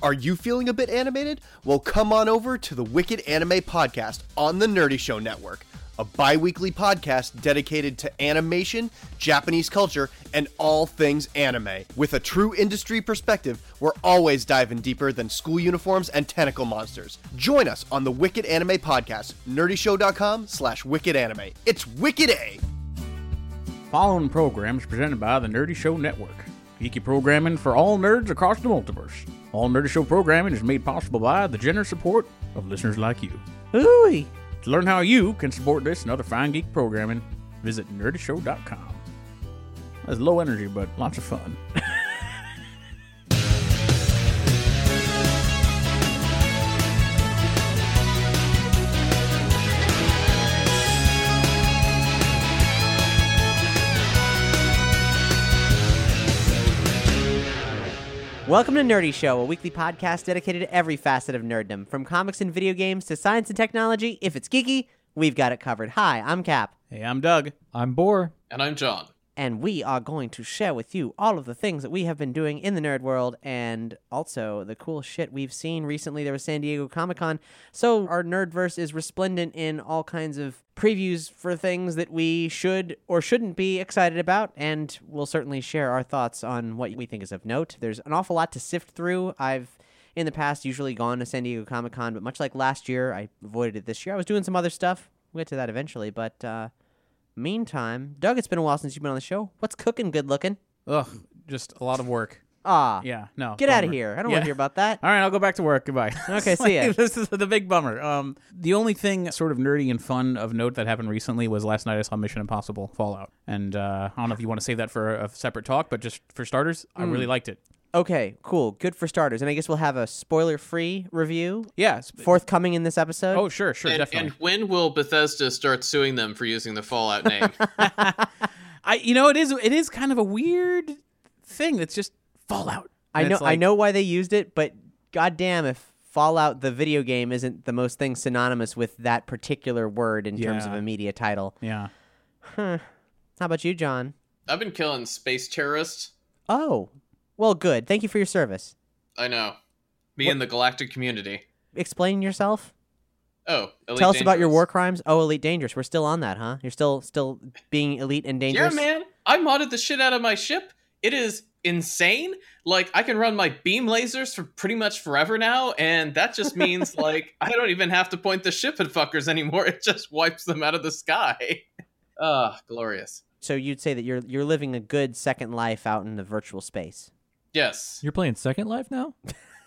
Are you feeling a bit animated? Well, come on over to the Wicked Anime Podcast on the Nerdy Show Network, a bi weekly podcast dedicated to animation, Japanese culture, and all things anime. With a true industry perspective, we're always diving deeper than school uniforms and tentacle monsters. Join us on the Wicked Anime Podcast, nerdyshow.com slash wicked anime. It's Wicked A! Following program is presented by the Nerdy Show Network. Geeky programming for all nerds across the multiverse. All Nerdy Show programming is made possible by the generous support of listeners like you. Ooh. To learn how you can support this and other fine geek programming, visit nerdyshow.com. That's low energy, but lots of fun. Welcome to Nerdy Show, a weekly podcast dedicated to every facet of nerddom, from comics and video games to science and technology. If it's geeky, we've got it covered. Hi, I'm Cap, hey, I'm Doug. I'm Boar. And I'm John. And we are going to share with you all of the things that we have been doing in the nerd world and also the cool shit we've seen recently. There was San Diego Comic Con, so our nerdverse is resplendent in all kinds of previews for things that we should or shouldn't be excited about, and we'll certainly share our thoughts on what we think is of note. There's an awful lot to sift through. I've in the past usually gone to San Diego Comic Con, but much like last year, I avoided it this year. I was doing some other stuff. We'll get to that eventually, but uh, meantime, Doug, it's been a while since you've been on the show. What's cooking good looking? Ugh, just a lot of work. Ah, Yeah, no. get out of bummer. here. I don't want Yeah. to hear about that. All right, I'll go back to work. Goodbye. Okay, It's see ya. This is the big bummer. Um, the only thing sort of nerdy and fun of note that happened recently was last night I saw Mission Impossible Fallout, and uh, I don't know if you want to save that for a separate talk, but just for starters, I really Hmm. liked it. Okay, cool. Good for starters. And I guess we'll have a spoiler free review Yeah. it's- forthcoming in this episode. Oh, sure, sure, and, definitely. and when will Bethesda start suing them for using the Fallout name? I, you know, it is it is kind of a weird thing. That's just Fallout. I And know it's I like- know why they used it, but goddamn if Fallout the video game isn't the most thing synonymous with that particular word in terms of Yeah. a media title. Yeah. How about you, John? I've been killing space terrorists. Oh. Well, good. Thank you for your service. I know. Me and the galactic community. Explain yourself. Oh, Elite Tell us about your war crimes. Oh, Elite Dangerous. We're still on that, huh? You're still still being elite and dangerous. Yeah, man. I modded the shit out of my ship. It is insane. Like I can run my beam lasers for pretty much forever now, and that just means like I don't even have to point the ship at fuckers anymore. It just wipes them out of the sky. Ah, glorious. So you'd say that you're you're living a good second life out in the virtual space. Yes. You're playing Second Life now?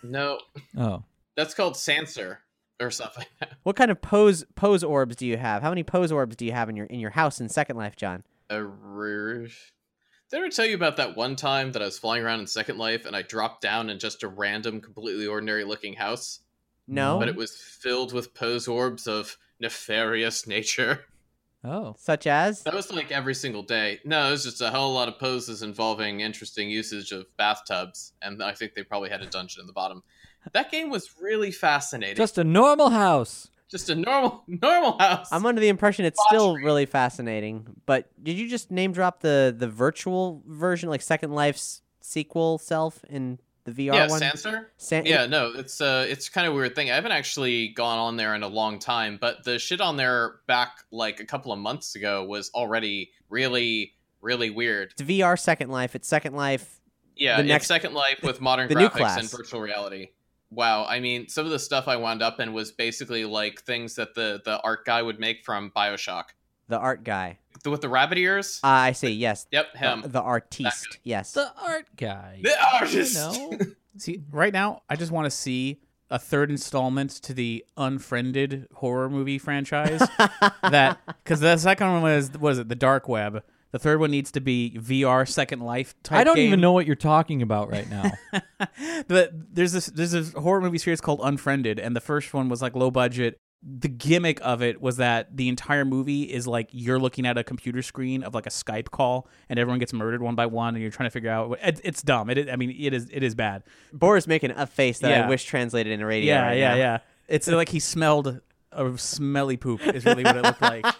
No, Oh. that's called Sansar or something. What kind of pose pose orbs do you have? How many pose orbs do you have in your in your house in Second Life, John? A rare- Did I ever tell you about that one time that I was flying around in Second Life and I dropped down in just a random, completely ordinary looking house? No. But it was filled with pose orbs of nefarious nature. Oh. Such as That was like every single day. No, it was just a hell lot of poses involving interesting usage of bathtubs, and I think they probably had a dungeon in the bottom. That game was really fascinating. Just, Just a normal house. just a normal normal house. I'm under the impression it's still really fascinating. But did you just name drop the the virtual version, like Second Life's sequel self in the VR yeah, one? Sansar. San- Yeah, no, it's uh it's kind of a weird thing. I haven't actually gone on there in a long time, but the shit on there back like a couple of months ago was already really really weird. It's VR Second Life. It's Second Life. Yeah, The next- Second Life with modern graphics class. and virtual reality. Wow, I mean, some of the stuff I wound up in was basically like things that the the art guy would make from BioShock. The art guy. The, with the rabbit ears. Ah, I see. Yes. yep, him. The, the artiste. Yes. The art guy. The artist. No. See, right now, I just want to see a third installment to the Unfriended horror movie franchise. that because the second one was was it the Dark Web. The third one needs to be VR Second Life type. I don't even know what you're talking about right now. But there's this there's this horror movie series called Unfriended, and the first one was like low budget. The gimmick of it was that the entire movie is like you're looking at a computer screen of like a Skype call, and everyone gets murdered one by one, and you're trying to figure out. It, it's dumb. It is, I mean, it is it is bad. Boris making a face that Yeah. I wish translated into radio. Yeah, right yeah, now. yeah. It's like he smelled a smelly poop. Is really what it looked like.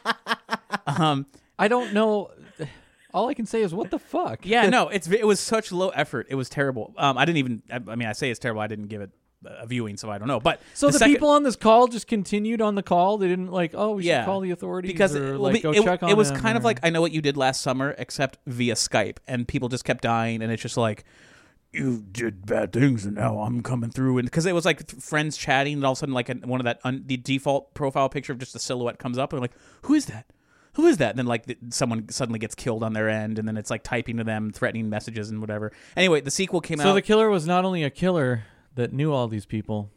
Um, I don't know. All I can say is what the fuck. yeah, no, it's it was such low effort. It was terrible. Um, I didn't even. I, I mean, I say it's terrible. I didn't give it a viewing, so I don't know. But So the, second- people on this call just continued on the call. They didn't like, oh, we should yeah, call the authorities because or it, like it, go it- check on it was kind of like I know what you did last summer, except via Skype, and people just kept dying, and it's just like you did bad things, and now I'm coming through, and because it was like th- friends chatting, and all of a sudden like one of that un- the default profile picture of just a silhouette comes up, and I'm like, who is that? Who is that? And then like someone suddenly gets killed on their end, and then it's like typing to them, threatening messages and whatever. Anyway, the sequel came So out. So the killer was not only a killer that knew all these people,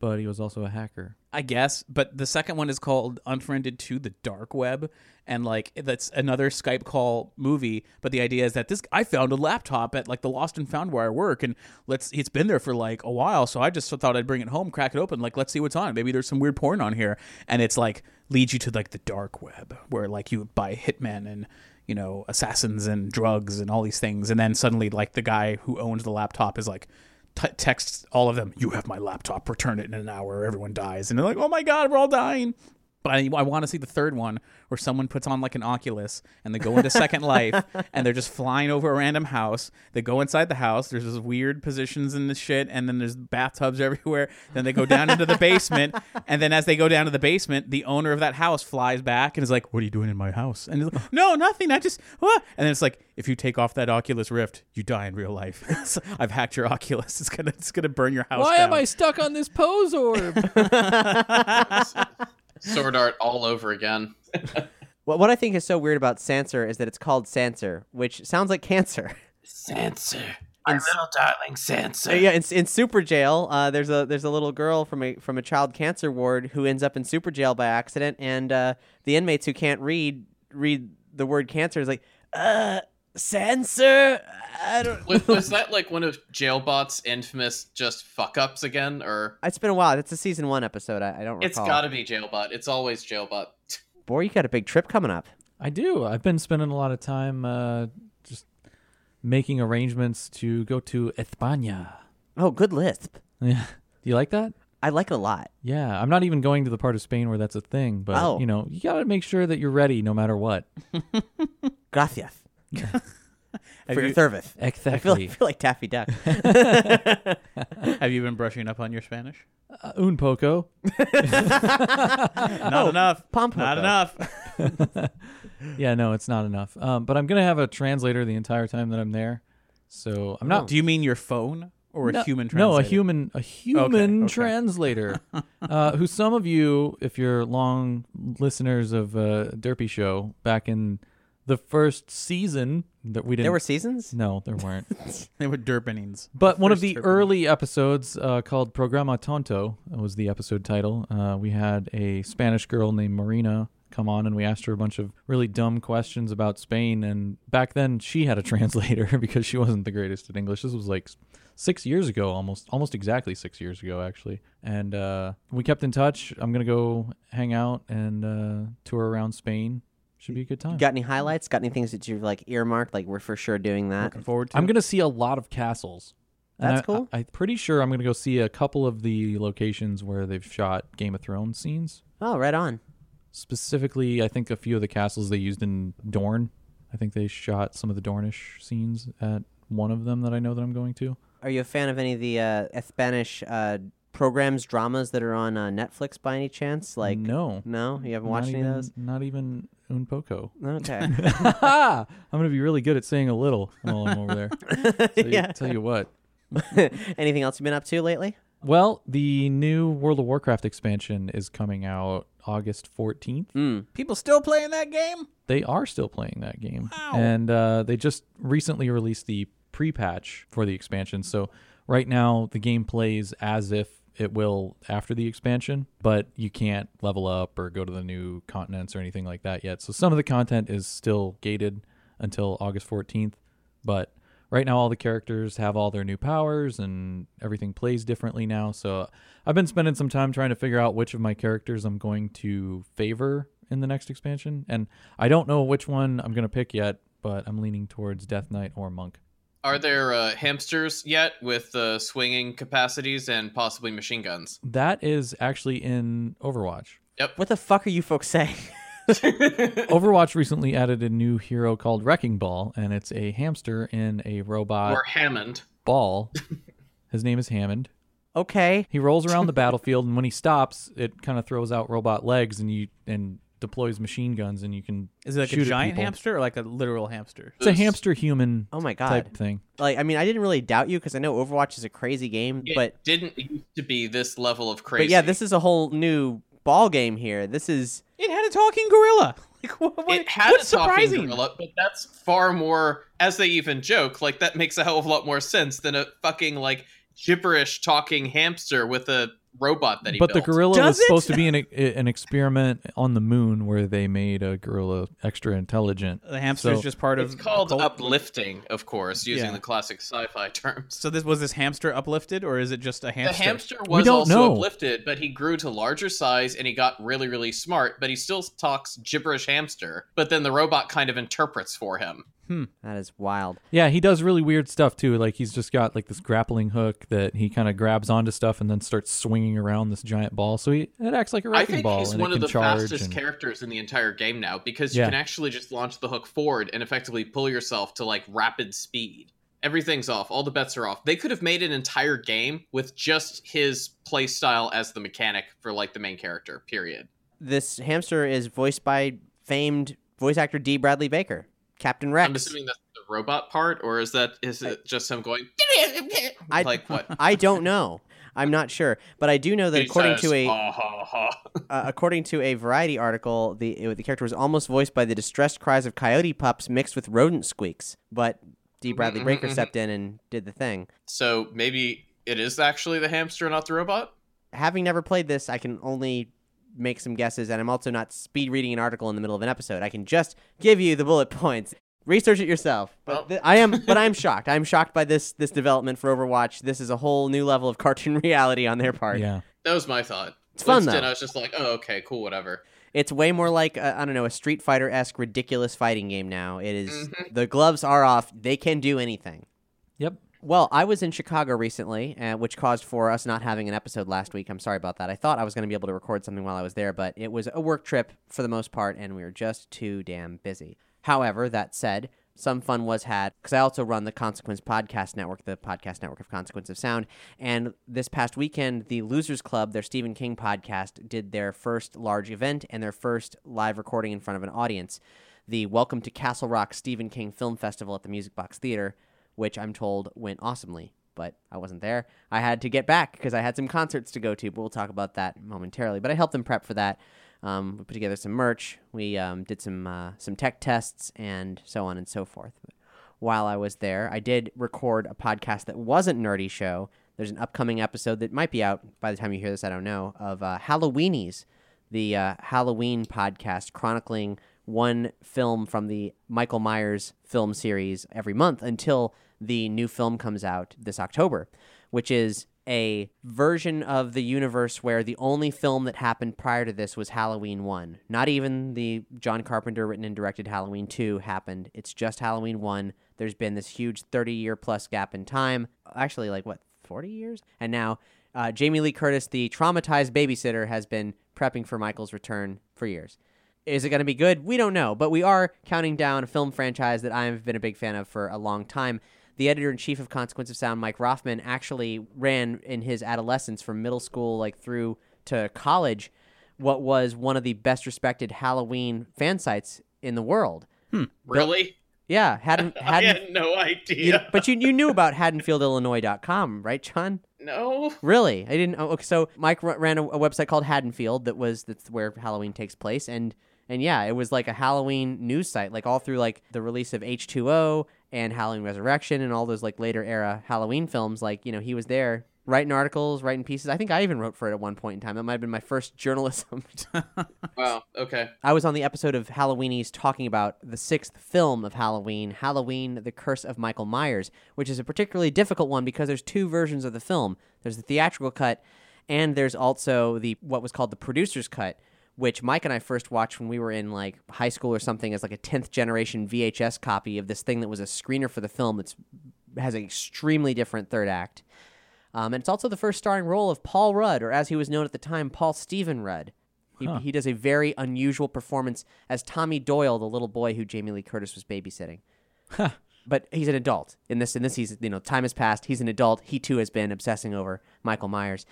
but he was also a hacker. I guess, but the second one is called Unfriended to the Dark Web, and like that's another Skype call movie. But the idea is that this I found a laptop at like the Lost and Found where I work, and let's it's been there for like a while, so I just thought I'd bring it home, crack it open, like let's see what's on. Maybe there's some weird porn on here, and it's like leads you to like the dark web where like you buy hitmen and you know assassins and drugs and all these things, and then suddenly like the guy who owns the laptop is like t- texts all of them, "You have my laptop. Return it in an hour, everyone dies." And they're like, "Oh my god, we're all dying." But I, I want to see the third one where someone puts on like an Oculus and they go into Second Life and they're just flying over a random house. They go inside the house. There's this weird positions in the shit, and then there's bathtubs everywhere. Then they go down into the basement, and then as they go down to the basement, the owner of that house flies back and is like, "What are you doing in my house?" And he's like, "No, nothing. I just." What? And then it's like, if you take off that Oculus Rift, you die in real life. So I've hacked your Oculus. It's gonna it's gonna burn your house Why down. am I stuck on this pose orb? Sword art all over again. What, what I think is so weird about Sansar is that it's called Sansar, which sounds like cancer. Sansa. My little darling Sansa. Yeah, in, in Super Jail, uh, there's a there's a little girl from a from a child cancer ward who ends up in Super Jail by accident, and uh, the inmates who can't read read the word cancer is like, uh, Sanser. I don't. Was, was that like one of Jailbot's infamous just fuck ups again, or It's been a while. It's a season one episode. I, I don't recall. it's got to be Jailbot? It's always Jailbot. Boy, you got a big trip coming up. I do. I've been spending a lot of time uh, just making arrangements to go to España. Oh, good lisp. Yeah. Do you like that? I like it a lot. Yeah, I'm not even going to the part of Spain where that's a thing, but Oh. you know, you got to make sure that you're ready no matter what. Gracias Have for your you- service. I feel, Exactly. I feel like Daffy Duck. Have you been brushing up on your Spanish? Uh, un poco. Not enough. Pump Not enough. Yeah, no, it's not enough. Um, but I'm gonna have a translator the entire time that I'm there, so I'm not. Do you mean your phone or a human translator? No, a human, a human okay. translator, uh, who some of you, if you're long listeners of uh, Derpy Show, back in the first season that we didn't. there were seasons. no, there weren't. They were derpenings. But one of the Derpy. early episodes uh, called Programa Tonto was the episode title. Uh, we had a Spanish girl named Marina come on and we asked her a bunch of really dumb questions about Spain. And back then she had a translator because she wasn't the greatest at English. This was like six years ago, almost almost exactly six years ago, actually. And uh, we kept in touch. I'm gonna go hang out and uh, tour around Spain. Should be a good time. Got any highlights? Got any things that you've like earmarked? Like we're for sure doing that. Looking forward to. I'm it. gonna see a lot of castles. And That's I- cool. I, am pretty sure I'm gonna go see a couple of the locations where they've shot Game of Thrones scenes. Oh, right on. Specifically, I think a few of the castles they used in Dorne. I think they shot some of the Dornish scenes at one of them that I know that I'm going to. Are you a fan of any of the uh, Spanish uh, programs, dramas that are on uh, Netflix by any chance? Like no, no, you haven't not watched any of those. Not even un poco. Okay. I'm gonna be really good at saying a little while I'm over there. Tell you, Yeah. tell you what. Anything else you've been up to lately? Well, the new World of Warcraft expansion is coming out August 14th. Mm. People still playing that game? they are still playing that game. Wow. And uh, they just recently released the pre patch for the expansion. So right now, the game plays as if it will after the expansion, but you can't level up or go to the new continents or anything like that yet. So some of the content is still gated until August 14th. But right now, all the characters have all their new powers and everything plays differently now. So I've been spending some time trying to figure out which of my characters I'm going to favor in the next expansion. And I don't know which one I'm going to pick yet, but I'm leaning towards Death Knight or Monk. Are there uh, hamsters yet with uh, swinging capacities and possibly machine guns? That is actually in Overwatch. Yep. What the fuck are you folks saying? Overwatch recently added a new hero called Wrecking Ball, and it's a hamster in a robot or Hammond? ball. His name is Hammond. okay. He rolls around the battlefield, and when he stops, it kind of throws out robot legs, and you and deploys machine guns, and you can. Is it like shoot a at giant people. hamster or like a literal hamster? It's a hamster human Oh my god. type thing. Like I mean, I didn't really doubt you because I know Overwatch is a crazy game, It but didn't used to be this level of crazy. but yeah, this is a whole new ball game here. This is It had a talking gorilla. Like what? what it had what's a talking surprising? gorilla, but that's far more. As they even joke, like that makes a hell of a lot more sense than a fucking like gibberish talking hamster with a robot that he But the gorilla Does was it? supposed to be an, an experiment on the moon where they made a gorilla extra intelligent. The hamster is So- just part of. It's called cult? uplifting, of course, using Yeah. the classic sci-fi terms. So this was this hamster uplifted, or is it just a hamster? The hamster? hamster was don't also know. uplifted, but he grew to larger size and he got really, really smart. But he still talks gibberish hamster. But then the robot kind of interprets for him. Hmm. that is wild. Yeah, he does really weird stuff too. Like he's just got like this grappling hook that he kind of grabs onto stuff and then starts swinging around this giant ball. So he it acts like a wrecking ball. I think ball he's and one of the fastest and- characters in the entire game now because you Yeah. can actually just launch the hook forward and effectively pull yourself to like rapid speed. Everything's off. All the bets are off. They could have made an entire game with just his play style as the mechanic for like the main character. Period. This hamster is voiced by famed voice actor D. Bradley Baker, Captain Rex. I'm assuming that's the robot part, or is that is it just him going I- like what? I don't know. I'm not sure, but I do know that He according says, to a "Ha, ha, ha." uh, according to a Variety article, the it- the character was almost voiced by the distressed cries of coyote pups mixed with rodent squeaks. But D. Bradley Mhm, Baker mhm. stepped in and did the thing. So maybe it is actually the hamster, not the robot. Having never played this, I can only make some guesses, and I'm also not speed reading an article in the middle of an episode. I can just give you the bullet points. Research it yourself. But Well- th- I am, but I'm shocked. I'm shocked by this this development for Overwatch. This is a whole new level of cartoon reality on their part. Yeah. That was my thought. It's fun, Instead, though. I was just like, oh, okay, cool, whatever. It's way more like I I don't know a Street Fighter esque ridiculous fighting game now. It is- Mhm. the gloves are off. They can do anything. Yep. Well, I was in Chicago recently, uh, which caused for us not having an episode last week. I'm sorry about that. I thought I was going to be able to record something while I was there, but it was a work trip for the most part, and we were just too damn busy. However, that said, some fun was had because I also run the Consequence Podcast Network, the podcast network of Consequence of Sound. And this past weekend, the Losers Club, their Stephen King podcast, did their first large event and their first live recording in front of an audience. The Welcome to Castle Rock Stephen King Film Festival at the Music Box Theater which I'm told went awesomely. But I wasn't there. I had to get back because I had some concerts to go to. But we'll talk about that momentarily. But I helped them prep for that. Um, we put together some merch. We um, did some uh, some tech tests and so on and so forth. While I was there, I did record a podcast that wasn't Nerdy Show. There's an upcoming episode that might be out by the time you hear this. I don't know of uh, Halloweenies, the uh, Halloween podcast chronicling one film from the Michael Myers film series every month until the new film comes out this October, which is a version of the universe where the only film that happened prior to this was Halloween 1. Not even the John Carpenter written and directed Halloween 2 happened. It's just Halloween 1. There's been this huge 30 year plus gap in time. Actually, like what, 40 years? And now uh, Jamie Lee Curtis, the traumatized babysitter, has been prepping for Michael's return for years. Is it going to be good? We don't know, but we are counting down a film franchise that I've been a big fan of for a long time. The editor in chief of Consequence of Sound, Mike Rothman, actually ran in his adolescence from middle school like through to college what was one of the best respected Halloween fan sites in the world. Hmm. Really? Yeah, hadn't I hadn't had no you, idea. but you you knew about haddonfieldillinois.com, right, John? no. Really? I didn't. Oh, okay, so Mike ran a, a website called Haddonfield that was that's where Halloween takes place, and and yeah, it was like a Halloween news site, like all through like the release of H two O and Halloween Resurrection and all those like later era Halloween films. Like you know, he was there writing articles, writing pieces. I think I even wrote for it at one point in time. That might have been my first journalism. Wow. Okay. I was on the episode of Halloweenies talking about the sixth film of Halloween, Halloween: The Curse of Michael Myers, which is a particularly difficult one because there's two versions of the film. There's the theatrical cut, and there's also the what was called the producer's cut, which Mike and I first watched when we were in like high school or something as like a 10th generation VHS copy of this thing that was a screener for the film that's has an extremely different third act. Um, and it's also the first starring role of Paul Rudd, or as he was known at the time, Paul Stephen Rudd. He, he does a very unusual performance as Tommy Doyle, the little boy who Jamie Lee Curtis was babysitting. But he's an adult in this. In this, he's you know time has passed. He's an adult. He too has been obsessing over Michael Myers.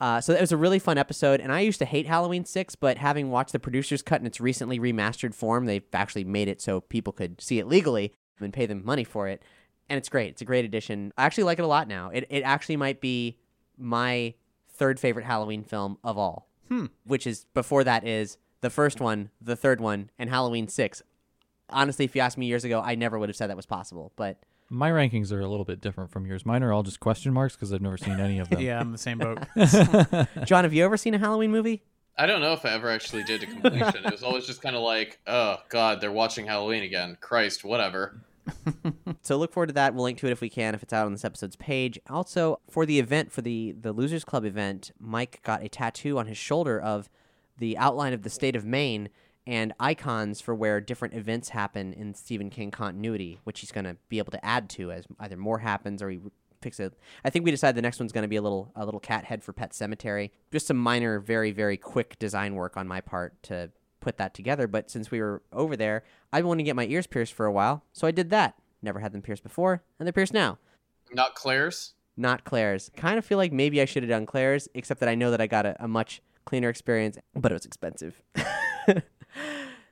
Uh, so it was a really fun episode, and I used to hate Halloween Six, but having watched the producer's cut in its recently remastered form, they've actually made it so people could see it legally and pay them money for it, and it's great. It's a great addition. I actually like it a lot now. It it actually might be my third favorite Halloween film of all, hmm. which is before that is the first one, the third one, and Halloween Six. Honestly, if you asked me years ago, I never would have said that was possible, but My rankings are a little bit different from yours. Mine are all just question marks because I've never seen any of them. Yeah, I'm the same boat. John, have you ever seen a Halloween movie? I don't know if I ever actually did to completion. it was always just kind of like, oh god, they're watching Halloween again. Christ, whatever. So look forward to that. We'll link to it if we can, if it's out on this episode's page. Also, for the event, for the the Losers Club event, Mike got a tattoo on his shoulder of the outline of the state of Maine and icons for where different events happen in Stephen King continuity, which he's going to be able to add to as either more happens or he picks it. I think we decided the next one's going to be a little a little cat head for Pet Sematary. Just some minor, very very quick design work on my part to put that together. But since we were over there, I wanted to get my ears pierced for a while, so I did that. Never had them pierced before, and they're pierced now. Not Claire's. Not Claire's. Kind of feel like maybe I should have done Claire's, except that I know that I got a, a much cleaner experience, but it was expensive.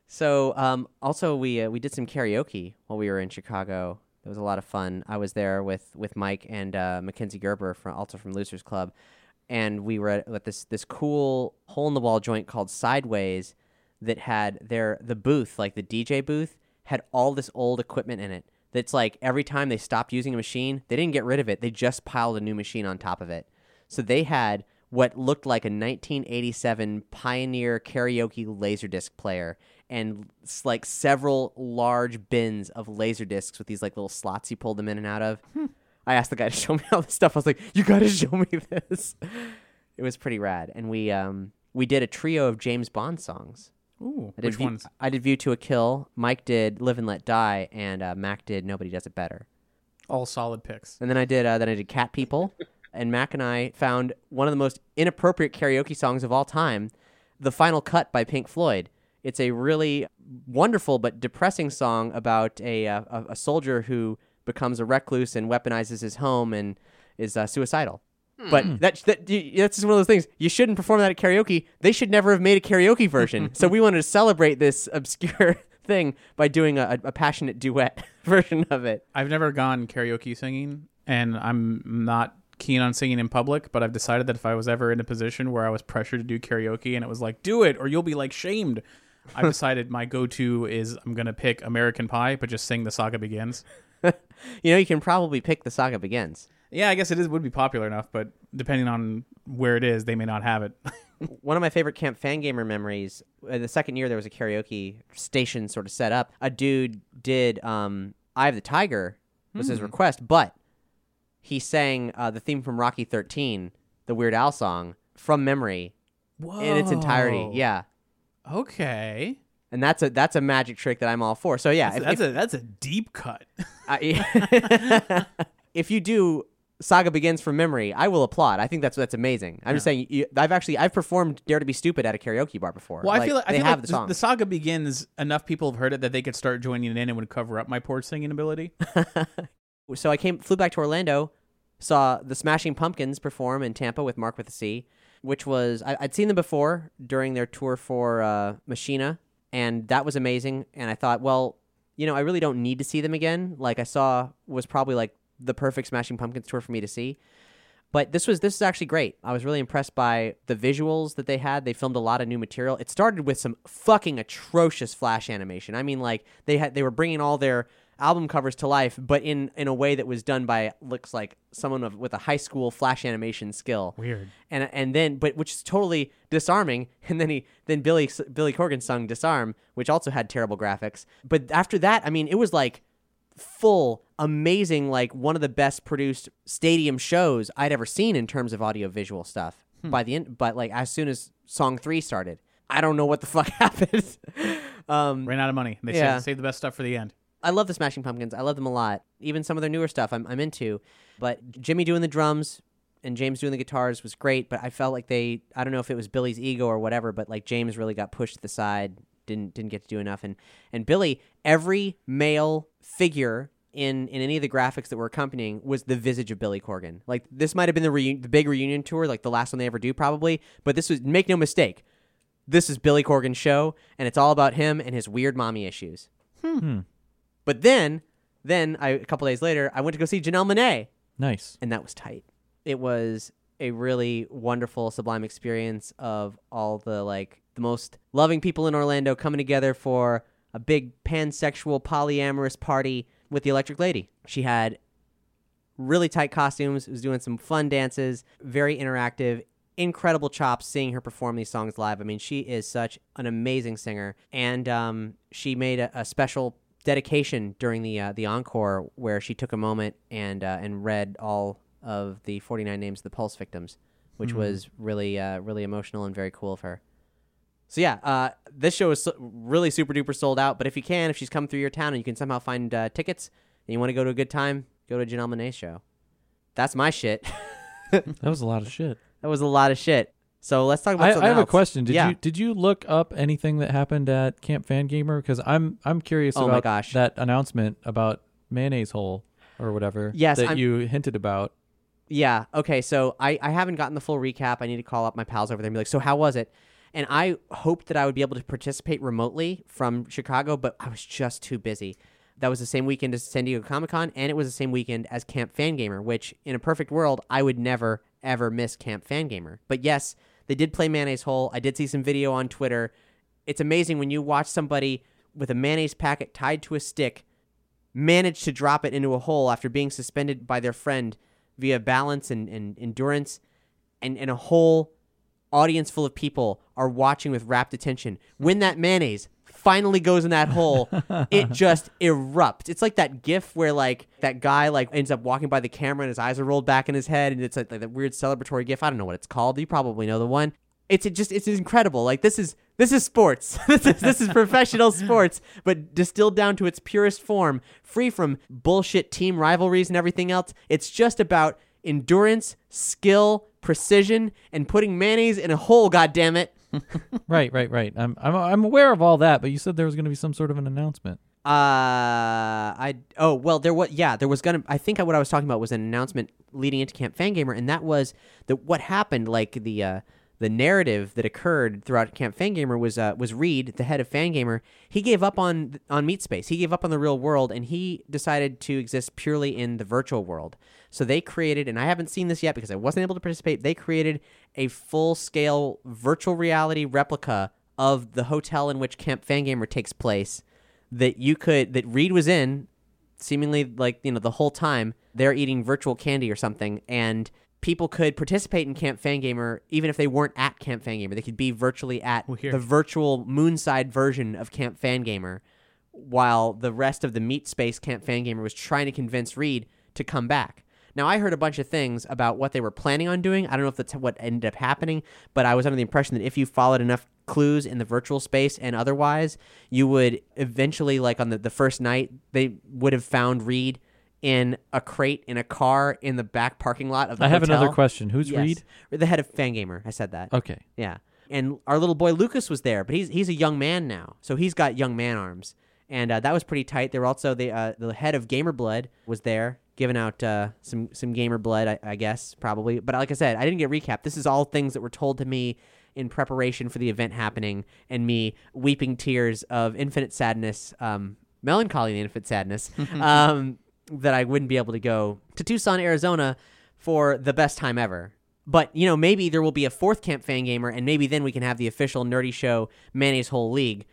so, um, also we uh, we did some karaoke while we were in Chicago. It was a lot of fun. I was there with with Mike and uh, Mackenzie Gerber from also from Losers Club, and we were at, at this this cool hole in the wall joint called Sideways that had their the booth like the DJ booth had all this old equipment in it. That's like every time they stopped using a machine, they didn't get rid of it. They just piled a new machine on top of it. So they had what looked like a 1987 Pioneer karaoke laserdisc player and like several large bins of laserdiscs with these like little slots you pulled them in and out of. I asked the guy to show me all this stuff. I was like, "You got to show me this." It was pretty rad, and we um we did a trio of James Bond songs. Ooh, I did which View- ones? I did View to a Kill. Mike did Live and Let Die, and uh, Mac did Nobody Does It Better. All solid picks. And then I did uh, then I did Cat People, and Mac and I found one of the most inappropriate karaoke songs of all time, "The Final Cut" by Pink Floyd. It's a really wonderful but depressing song about a uh, a, a soldier who becomes a recluse and weaponizes his home and is uh, suicidal. But that, that that's just one of those things. You shouldn't perform that at karaoke. They should never have made a karaoke version. so we wanted to celebrate this obscure thing by doing a, a passionate duet version of it. I've never gone karaoke singing, and I'm not keen on singing in public. But I've decided that if I was ever in a position where I was pressured to do karaoke, and it was like, "Do it, or you'll be like shamed," I've decided my go-to is I'm gonna pick American Pie, but just sing "The Saga Begins." You know, you can probably pick the saga begins. Yeah, I guess it is would be popular enough, but depending on where it is, they may not have it. One of my favorite Camp Fangamer memories. Uh, the second year there was a karaoke station sort of set up. A dude did um, "Eye of the Tiger" was his request, but he sang uh, the theme from Rocky 13, the Weird Al song, from memory Whoa. in its entirety. Yeah, Okay. and that's a that's a magic trick that I'm all for. So yeah, if, that's if, a that's a deep cut. I- if you do Saga Begins from memory, I will applaud. I think that's that's amazing. I'm just saying, you, I've actually I've performed Dare to Be Stupid at a karaoke bar before. Well, I feel like I feel have like the song. the saga begins. Enough people have heard it that they could start joining it in and would cover up my poor singing ability. so I came flew back to Orlando, saw the Smashing Pumpkins perform in Tampa with Mark with a C, which was I, I'd seen them before during their tour for uh, Machina, and that was amazing. And I thought, well, you know, I really don't need to see them again. Like I saw was probably like the perfect Smashing Pumpkins tour for me to see. But this was this is actually great. I was really impressed by the visuals that they had. They filmed a lot of new material. It started with some fucking atrocious flash animation. I mean, like they had they were bringing all their album covers to life, but in in a way that was done by looks like someone of, with a high school flash animation skill. Weird. And and then but which is totally disarming. And then he then Billy Billy Corgan sung "Disarm," which also had terrible graphics. But after that, I mean, it was like full amazing like one of the best produced stadium shows I'd ever seen in terms of audio visual stuff. By the end, but like as soon as song three started, I don't know what the fuck happened. um, Ran out of money. They Yeah. said save the best stuff for the end. I love the Smashing Pumpkins. I love them a lot. Even some of their newer stuff I'm, I'm into. But Jimmy doing the drums and James doing the guitars was great. But I felt like they, I don't know if it was Billy's ego or whatever, but like James really got pushed to the side, didn't didn't get to do enough. And and Billy, every male figure in in any of the graphics that were accompanying was the visage of Billy Corgan. Like this might have been the reu- the big reunion tour, like the last one they ever do probably. But this was make no mistake, this is Billy Corgan's show, and it's all about him and his weird mommy issues. Hmm. Hmm. But then, then I, a couple days later, I went to go see Janelle Monae, Nice. and that was tight. It was a really wonderful, sublime experience of all the like the most loving people in Orlando coming together for a big pansexual polyamorous party with the Electric Lady. She had really tight costumes, was doing some fun dances, very interactive, incredible chops seeing her perform these songs live. I mean, she is such an amazing singer, and um, she made a, a special dedication during the uh, the encore where she took a moment and uh, and read all of the 49 names of the Pulse victims, which was really uh, really emotional and very cool of her. So yeah, uh, this show is really super duper sold out. But if you can, if she's come through your town and you can somehow find uh, tickets and you want to go to a good time, go to Janelle Monae's show. That's my shit. That was a lot of shit. that was a lot of shit. So let's talk about. I, something I have a question. Did yeah. you did you look up anything that happened at Camp Fangamer? Because I'm I'm curious Oh my about gosh. that announcement about mayonnaise hole or whatever. Yes, that I'm- you hinted about. Yeah. Okay. So I, I haven't gotten the full recap. I need to call up my pals over there and be like, so how was it? And I hoped that I would be able to participate remotely from Chicago, but I was just too busy. That was the same weekend as San Diego Comic Con, and it was the same weekend as Camp Fangamer, which in a perfect world, I would never, ever miss Camp Fangamer. But yes, they did play Mayonnaise Hole. I did see some video on Twitter. It's amazing when you watch somebody with a mayonnaise packet tied to a stick manage to drop it into a hole after being suspended by their friend via balance and, and endurance, and, and a whole audience full of people are watching with rapt attention. When that mayonnaise finally goes in that hole, it just erupts. It's like that gif where like that guy like ends up walking by the camera and his eyes are rolled back in his head and it's like, like that weird celebratory gif. I don't know what it's called. You probably know the one. It's it just it's incredible. Like this is this is sports. this is this is professional sports, but distilled down to its purest form, free from bullshit team rivalries and everything else. It's just about endurance, skill, precision, and putting mayonnaise in a hole. God damn it! Right, right, right. I'm I'm I'm aware of all that, but you said there was going to be some sort of an announcement. Uh, I oh well, there was yeah, there was gonna. I think what I was talking about was an announcement leading into Camp Fangamer, and that was that what happened. Like the uh, the narrative that occurred throughout Camp Fangamer was uh, was Reed, the head of Fangamer. He gave up on on Meat Space. He gave up on the real world, and he decided to exist purely in the virtual world. So they created, and I haven't seen this yet because I wasn't able to participate. They created a full scale virtual reality replica of the hotel in which Camp Fangamer takes place that you could that Reed was in seemingly like you know the whole time they're eating virtual candy or something and people could participate in Camp Fangamer even if they weren't at Camp Fangamer they could be virtually at Weird. the virtual moonside version of Camp Fangamer while the rest of the meat space Camp Fangamer was trying to convince Reed to come back now I heard a bunch of things about what they were planning on doing. I don't know if that's what ended up happening, but I was under the impression that if you followed enough clues in the virtual space and otherwise, you would eventually, like on the, the first night, they would have found Reed in a crate in a car in the back parking lot of the hotel. I have hotel. another question. Who's Yes. Reed? The head of Fangamer. I said that. Okay. Yeah. And our little boy Lucas was there, but he's he's a young man now, so he's got young man arms, and uh, that was pretty tight. There were also the uh, the head of Gamer Blood was there, giving out uh, some some gamer blood, I, I guess probably. But like I said, I didn't get recap. This is all things that were told to me in preparation for the event happening, and me weeping tears of infinite sadness, um, melancholy, and infinite sadness, um, that I wouldn't be able to go to Tucson, Arizona, for the best time ever. But you know, maybe there will be a fourth Camp Fangamer, and maybe then we can have the official Nerdy Show Mayonnaise Hole League.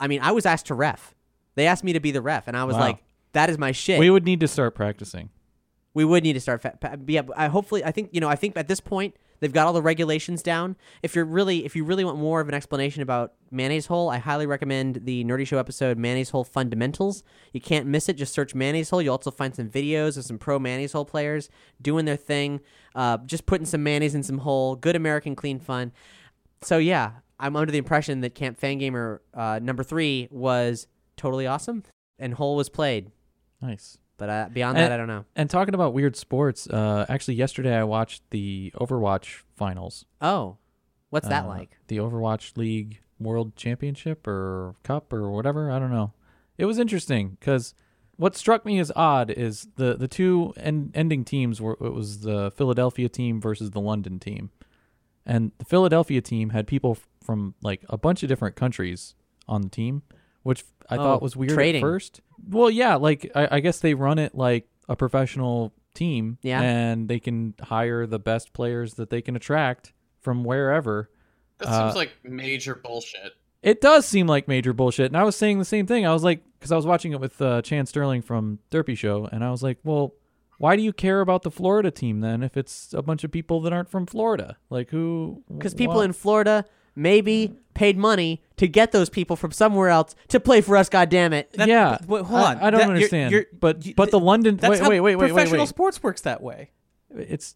I mean, I was asked to ref. They asked me to be the ref, and I was Wow. like, that is my shit. We would need to start practicing. We would need to start. Fa- pa- yeah, I hopefully, I think you know, I think at this point they've got all the regulations down. If you're really, if you really want more of an explanation about mayonnaise hole, I highly recommend the Nerdy Show episode Mayonnaise Hole Fundamentals. You can't miss it. Just search mayonnaise hole. You'll also find some videos of some pro mayonnaise hole players doing their thing, uh, just putting some mayonnaise in some hole. Good American clean fun. So yeah, I'm under the impression that Camp Fangamer uh, number three was totally awesome, and hole was played. Nice. But uh, beyond And- that, I don't know. And talking about weird sports, uh, actually yesterday I watched the Overwatch finals. Oh, what's that Uh, like? The Overwatch League World Championship or Cup or whatever. I don't know. It was interesting because what struck me as odd is the the two en- ending teams were it was the Philadelphia team versus the London team, and the Philadelphia team had people f- from like a bunch of different countries on the team, which I Oh, thought was weird trading. at first. Well, yeah, like I, I guess they run it like a professional team, Yeah. and they can hire the best players that they can attract from wherever. That Uh, seems like major bullshit. It does seem like major bullshit. And I was saying the same thing. I was like, because I was watching it with uh, Chan Sterling from Derpy Show, and I was like, well, why do you care about the Florida team then if it's a bunch of people that aren't from Florida? Like, who? Because people wha- in Florida maybe paid money to get those people from somewhere else to play for us. God damn it! That- yeah, but hold I- on. I, don't That- you're- understand. you're- but you- but the London. That's wait, how wait, wait, wait, wait, professional wait. sports works that way. It's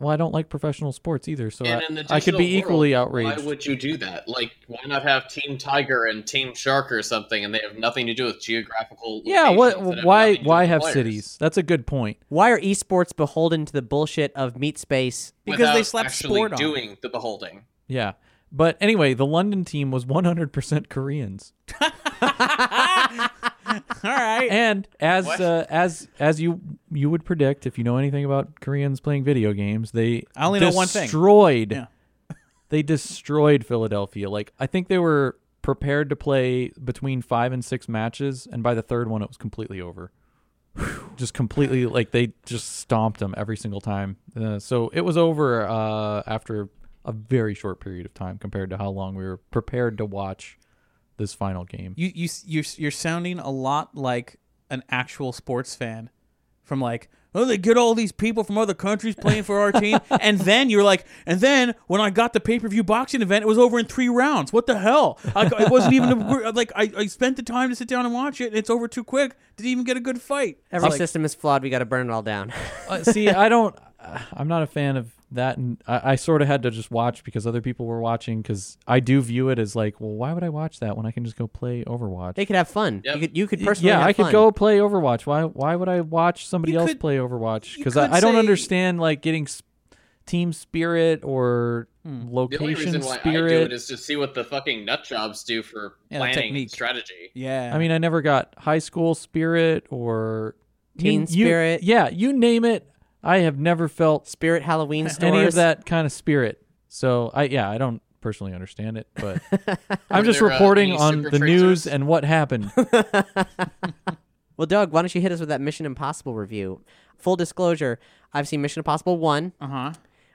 well, I don't like professional sports either, so I, I could be digital equally outraged. Why would you do that? Like, why not have Team Tiger and Team Shark or something, and they have nothing to do with geographical? yeah, what? that have Why? nothing to do Why have players? cities? That's a good point. Why are esports beholden to the bullshit of meat space? Because they without slapped actually sport on doing the beholding. Yeah, but anyway, the London team was 100% Koreans. All right. and as What? uh, as as you you would predict if you know anything about Koreans playing video games, they I only know one thing. Destroyed. Yeah. They destroyed Philadelphia. Like I think they were prepared to play between five and six matches, and by the third one, it was completely over. just completely like they just stomped them every single time. Uh, so it was over uh, after a very short period of time compared to how long we were prepared to watch this final game. You you you're you're sounding a lot like an actual sports fan from like oh they get all these people from other countries playing for our team and then you're like and then when I got the pay per view boxing event it was over in three rounds what the hell I, it wasn't even a, like I, I spent the time to sit down and watch it and it's over too quick didn't even get a good fight Every Like, system is flawed. We got to burn it all down. Uh, see, I don't. I'm not a fan of that, and I, I sort of had to just watch because other people were watching. Because I do view it as like, well, why would I watch that when I can just go play Overwatch? they could have fun. Yep. You could you could personally yeah, have I could fun. go play Overwatch. Why? Why would I watch somebody You else could- play Overwatch? you Because could I, I don't say- understand like getting s- team spirit or Hmm. The only location reason why spirit. I do it is to see what the fucking nut jobs do for Yeah, the planning technique. strategy. yeah I mean, I never got high school spirit or Teen you- you- spirit. yeah, you name it. I have never felt Spirit Halloween stores. any of that kind of spirit. So I yeah, I don't personally understand it, but I'm just there, uh, reporting any on super the news and what happened. Well, Doug, why don't you hit us with that Mission Impossible review? Full disclosure: I've seen Mission Impossible one. uh-huh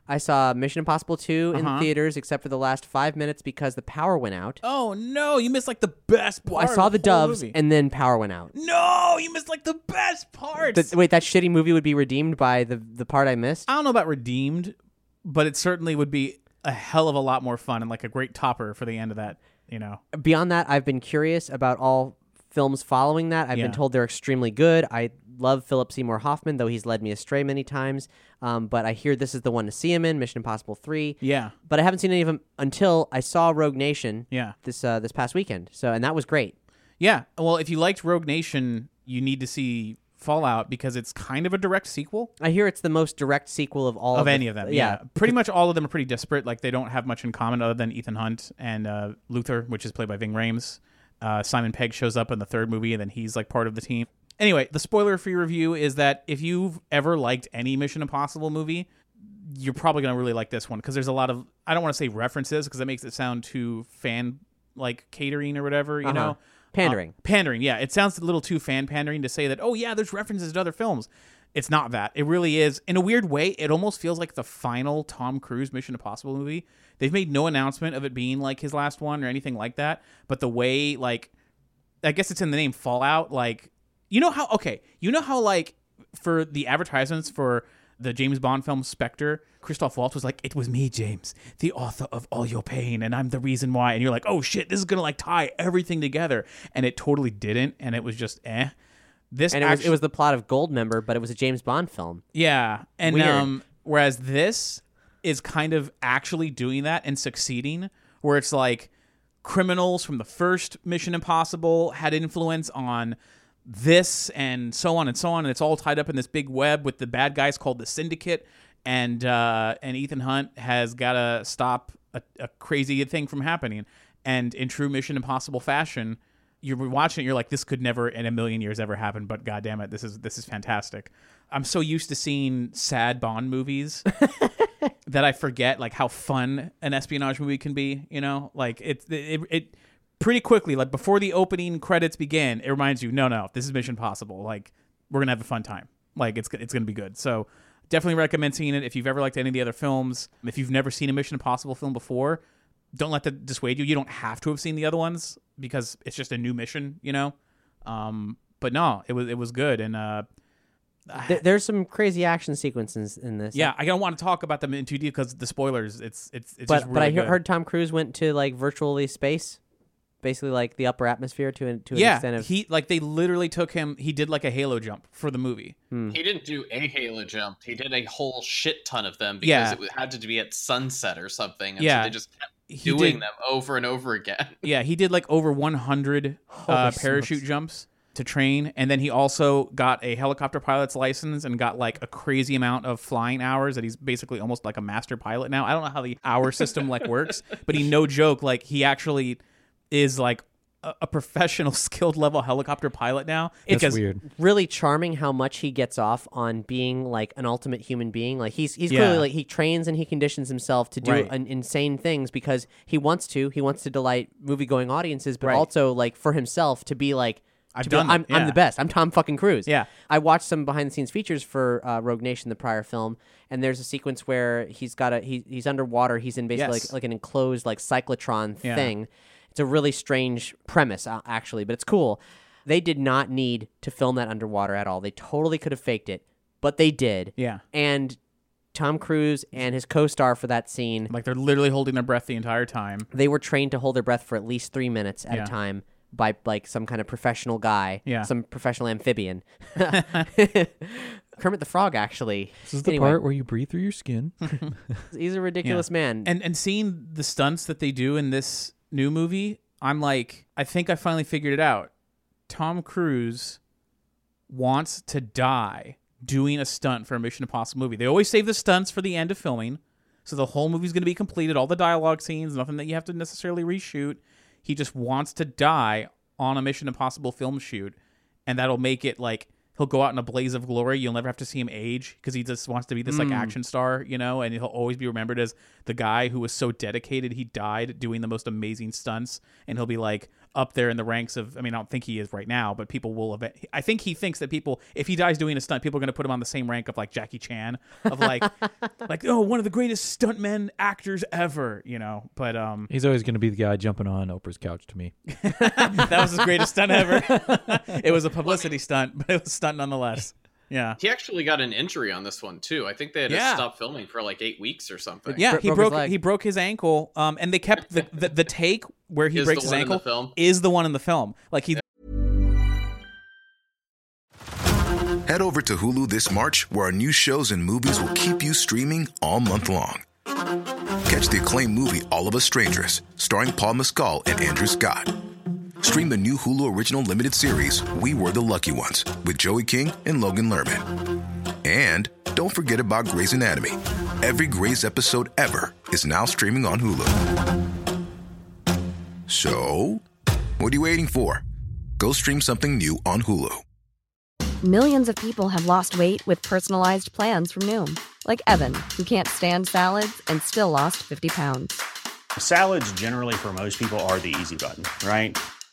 I saw Mission Impossible 2 in Uh-huh. theaters, except for the last five minutes because the power went out. oh no you missed like the best part I saw of the whole doves, movie. and then power went out. no you missed like the best part. Th- wait, that shitty movie would be redeemed by the the part I missed. I don't know about redeemed, but it certainly would be a hell of a lot more fun and like a great topper for the end of that. You know, Beyond that, I've been curious about all films following that. I've Yeah. been told they're extremely good. I love Philip Seymour Hoffman, though he's led me astray many times. Um, but I hear this is the one to see him in Mission Impossible Three. yeah, But I haven't seen any of them until I saw Rogue Nation. yeah, This uh, this past weekend. So and that was great. yeah. Well, if you liked Rogue Nation, you need to see Fallout because it's kind of a direct sequel I hear it's the most direct sequel of all of the- any of them. Yeah. pretty much all of them are pretty disparate. Like they don't have much in common other than Ethan Hunt and uh, Luther, which is played by Ving Rhames. Uh, Simon Pegg shows up in the third movie, and then he's like part of the team. Anyway, the spoiler free review is that if you've ever liked any Mission Impossible movie, you're probably going to really like this one because there's a lot of I don't want to say references because that makes it sound too fan like catering or whatever, you Uh-huh. know. Pandering. Uh, pandering, yeah. It sounds a little too fan pandering to say that, oh, yeah, there's references to other films. It's not that. It really is. In a weird way, it almost feels like the final Tom Cruise Mission Impossible movie. They've made no announcement of it being like his last one or anything like that. But the way, like, I guess it's in the name Fallout, like, You know how okay, you know how like for the advertisements for the James Bond film Spectre, Christoph Waltz was like, "It was me, James, the author of all your pain, and I'm the reason why." And you're like, "Oh shit, this is gonna like tie everything together," and it totally didn't, and it was just eh. This And it was, it was the plot of Goldmember, but it was a James Bond film. yeah, and Weird. um, whereas this is kind of actually doing that and succeeding, where it's like criminals from the first Mission Impossible had influence on this and so on and so on, and it's all tied up in this big web with the bad guys called the Syndicate, and uh, and Ethan Hunt has got to stop a, a crazy thing from happening, and in true Mission Impossible fashion. You're watching it, you're like, this could never in a million years ever happen, but god damn it, this is this is fantastic. I'm so used to seeing sad Bond movies that I forget like how fun an espionage movie can be. You know, like it, it, it pretty quickly, like before the opening credits begin, it reminds you, no, no, this is Mission Possible. Like we're gonna have a fun time. Like it's it's gonna be good. So definitely recommend seeing it if you've ever liked any of the other films. If you've never seen a Mission Impossible film before, don't let that dissuade you. You don't have to have seen the other ones because it's just a new mission. You know. Um, but no, it was it was good and uh. There's some crazy action sequences in this. Yeah, I don't want to talk about them in too deep because the spoilers. It's it's it's but just but I good. heard Tom Cruise went to like virtually space, basically like the upper atmosphere to an, to an yeah, extent of. he like they literally took him. He did like a halo jump for the movie. He didn't do a Halo jump. He did a whole shit ton of them because Yeah. it had to be at sunset or something. And Yeah. so they just kept He doing did- them over and over again. Yeah, he did like over 100 uh, parachute smokes. jumps to train, and then he also got a helicopter pilot's license and got like a crazy amount of flying hours. That he's basically almost like a master pilot now. I don't know how the hour system like works, but he no joke like he actually is like a, a professional, skilled level helicopter pilot now. That's because weird. really charming how much he gets off on being like an ultimate human being. Like he's he's Yeah. clearly like he trains and he conditions himself to do Right. an insane things because he wants to. He wants to delight movie going audiences, but Right. also like for himself to be like. I've to be- done I'm, I'm yeah. the best. I'm Tom fucking Cruise. Yeah. I watched some behind the scenes features for uh, Rogue Nation, the prior film, and there's a sequence where he's got a he, he's underwater. He's in basically Yes. like, like an enclosed like cyclotron Yeah. thing. It's a really strange premise, uh, actually, but it's cool. They did not need to film that underwater at all. They totally could have faked it, but they did. yeah, And Tom Cruise and his co-star for that scene, like they're literally holding their breath the entire time. they were trained to hold their breath for at least three minutes at Yeah. a time by like some kind of professional guy, Yeah. some professional amphibian. Kermit the Frog, actually. This is the Anyway, part where you breathe through your skin. he's a ridiculous man. And and seeing the stunts that they do in this new movie, I'm like, I think I finally figured it out. Tom Cruise wants to die doing a stunt for a Mission Impossible movie. They always save the stunts for the end of filming. So the whole movie's going to be completed, all the dialogue scenes, nothing that you have to necessarily reshoot. He just wants to die on a Mission Impossible film shoot, and that'll make it like he'll go out in a blaze of glory. You'll never have to see him age because he just wants to be this like hmm. action star, you know, and he'll always be remembered as the guy who was so dedicated he died doing the most amazing stunts, and he'll be like up there in the ranks of. I mean, I don't think he is right now, but people will. Event, I think he thinks that people, if he dies doing a stunt, people are going to put him on the same rank of like Jackie Chan, of like, like oh, one of the greatest stuntmen actors ever, you know. But um, He's always going to be the guy jumping on Oprah's couch to me. that was his greatest stunt ever. it was a publicity stunt, but it was a stunt nonetheless. Yeah. He actually got an injury on this one too. I think they had Yeah. to stop filming for like eight weeks or something. Yeah, he broke his broke he broke his ankle. Um, and they kept the the, the take where he Is breaks the his one in the ankle film? is the one in the film. Like he Head over to Hulu this March, where our new shows and movies will keep you streaming all month long. Catch the acclaimed movie All of Us Strangers, starring Paul Mescal and Andrew Scott. Stream the new Hulu original limited series We Were the Lucky Ones with Joey King and Logan Lerman. And don't forget about Grey's Anatomy. Every Grey's episode ever is now streaming on Hulu. So, what are you waiting for? Go stream something new on Hulu. Millions of people have lost weight with personalized plans from Noom, like Evan, who can't stand salads and still lost 50 pounds. Salads, generally, for most people, are the easy button, right?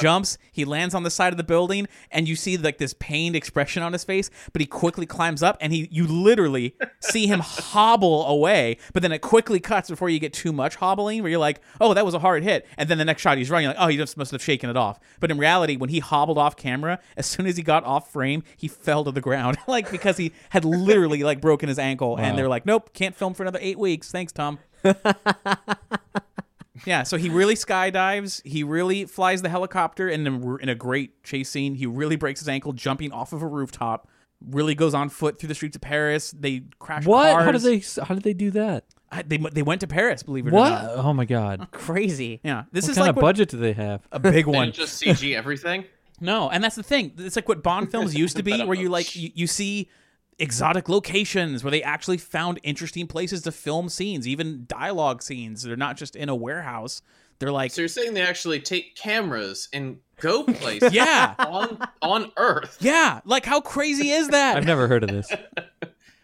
Jumps, he lands on the side of the building, and you see like this pained expression on his face. But he quickly climbs up, and he you literally see him hobble away. But then it quickly cuts before you get too much hobbling, where you're like, "Oh, that was a hard hit," and then the next shot he's running, like, "Oh, he just must have shaken it off." But in reality, when he hobbled off camera, as soon as he got off frame, he fell to the ground, like because he had literally like broken his ankle, and they're like, "Nope, can't film for another eight weeks." Thanks, Tom. Yeah, so he really skydives. He really flies the helicopter in a, in a great chase scene. He really breaks his ankle jumping off of a rooftop. Really goes on foot through the streets of Paris. They crash What? cars. How did they? How did they do that? I- They they went to Paris. Believe it What? or not. Oh my god! Crazy. Yeah, this what is kind like of what- budget do they have? a big They one. didn't just CG everything. No, and that's the thing. It's like what Bond films used to be, where you like you, you see exotic locations where they actually found interesting places to film scenes, even dialogue scenes. They're not just in a warehouse. They're like, So you're saying they actually take cameras and go places yeah, on on Earth? yeah. Like how crazy is that? I've never heard of this.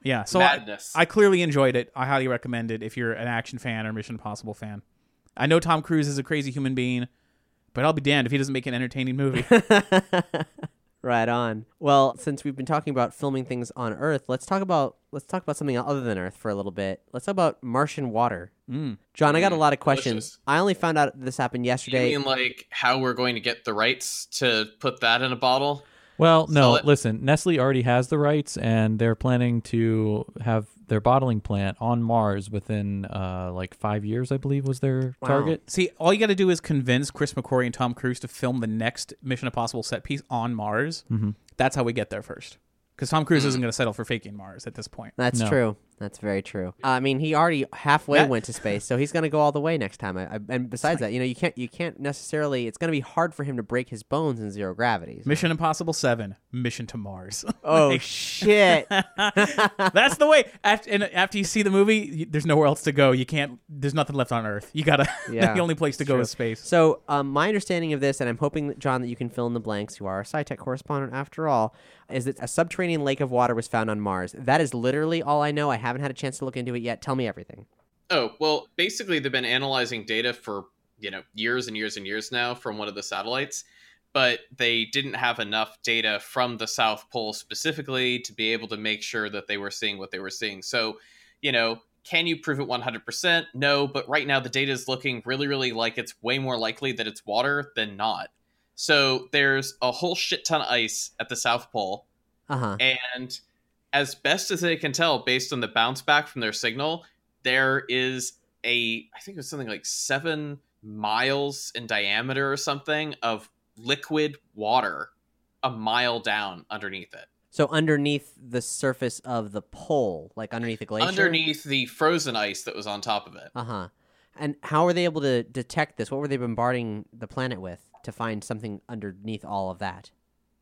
Yeah, so I, I clearly enjoyed it. I highly recommend it if you're an action fan or Mission Impossible fan. I know Tom Cruise is a crazy human being, but I'll be damned if he doesn't make an entertaining movie. Right on. Well, since we've been talking about filming things on Earth, let's talk about let's talk about something other than Earth for a little bit. Let's talk about Martian water. Mm. John, I got a lot of questions. delicious. I only found out this happened You yesterday. mean like how we're going to get the rights to put that in a bottle? Well, no, it. listen. Nestle already has the rights, and they're planning to have their bottling plant on Mars within uh, like five years. I believe was their Wow. target. See, all you got to do is convince Chris McQuarrie and Tom Cruise to film the next Mission Impossible set piece on Mars. Mm-hmm. That's how we get there first. Because Tom Cruise isn't going to settle for faking Mars at this point. That's No. true. That's very true. I mean, he already halfway That- went to space, so he's going to go all the way next time. I, I, and besides that, you know, you can't you can't necessarily. It's going to be hard for him to break his bones in zero gravity. so- Mission Impossible 7, Mission to Mars. Oh shit! That's the way. After, and after you see the movie, there's nowhere else to go. You can't. There's nothing left on Earth. You gotta. Yeah, the only place to go is space. So, um, my understanding of this, and I'm hoping, that, John, that you can fill in the blanks, you are a SciTech correspondent after all, is that a subterranean lake of water was found on Mars. That is literally all I know. I haven't had a chance to look into it yet. Tell me everything. Oh, well, basically they've been analyzing data for, you know, years and years and years now from one of the satellites, but they didn't have enough data from the South Pole specifically to be able to make sure that they were seeing what they were seeing. So, you know, can you prove it 100%? No, but right now the data is looking really, really like it's way more likely that it's water than not. So there's a whole shit ton of ice at the South Pole. Uh huh. And as best as they can tell, based on the bounce back from their signal, there is a, I think it was something like seven miles in diameter or something of liquid water a mile down underneath it. So underneath the surface of the pole, like underneath the glacier. Underneath the frozen ice that was on top of it. Uh huh. And how were they able to detect this? What were they bombarding the planet with to find something underneath all of that?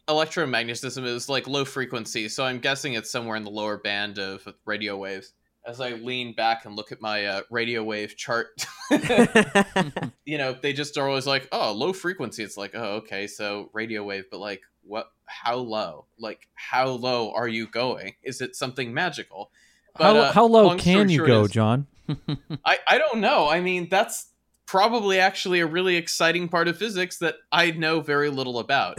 Electromagnetism is like low frequency, so I'm guessing it's somewhere in the lower band of radio waves. As I lean back and look at my uh, radio wave chart, you know, they just are always like, "Oh, low frequency." It's like, "Oh, okay, so radio wave," but like, what? How low? Like, how low are you going? Is it something magical? how, But, uh, how low can you go, is- John? I, I don't know. I mean, that's probably actually a really exciting part of physics that I know very little about.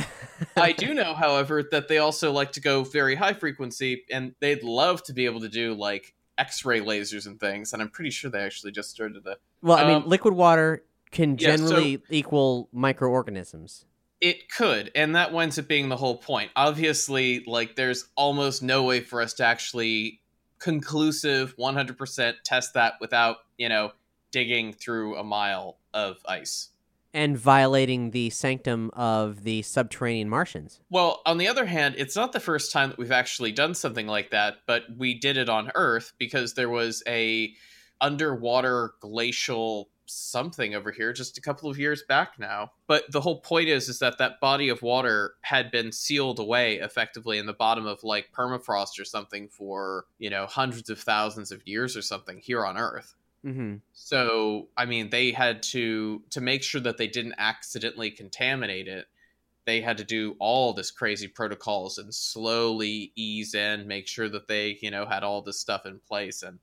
I do know, however, that they also like to go very high frequency and they'd love to be able to do like X ray lasers and things. And I'm pretty sure they actually just started a. well, I mean, Um, liquid water can yeah, so- generally equal microorganisms. It could, and that winds up being the whole point. Obviously, like there's almost no way for us to actually conclusive 100% test that without, you know, digging through a mile of ice. And violating the sanctum of the subterranean Martians. Well, on the other hand, it's not the first time that we've actually done something like that, but we did it on Earth because there was a underwater glacial something over here just a couple of years back now. But the whole point is is that that body of water had been sealed away effectively in the bottom of like permafrost or something for, you know, hundreds of thousands of years or something here on Earth. Mm-hmm. So, I mean, they had to to make sure that they didn't accidentally contaminate it. They had to do all this crazy protocols and slowly ease in, make sure that they, you know, had all this stuff in place. And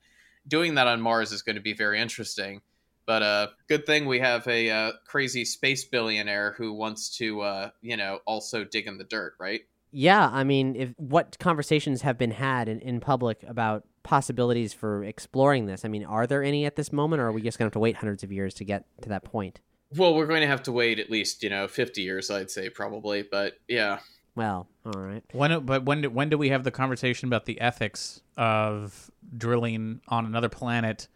doing that on Mars is going to be very interesting. But uh, good thing we have a uh, crazy space billionaire who wants to, uh, you know, also dig in the dirt, right? Yeah, I mean, if what conversations have been had in, in public about possibilities for exploring this? I mean, are there any at this moment, or are we just going to have to wait hundreds of years to get to that point? Well, we're going to have to wait at least, you know, 50 years, I'd say, probably. But yeah. Well, all right. When, but when, do, when do we have the conversation about the ethics of drilling on another planet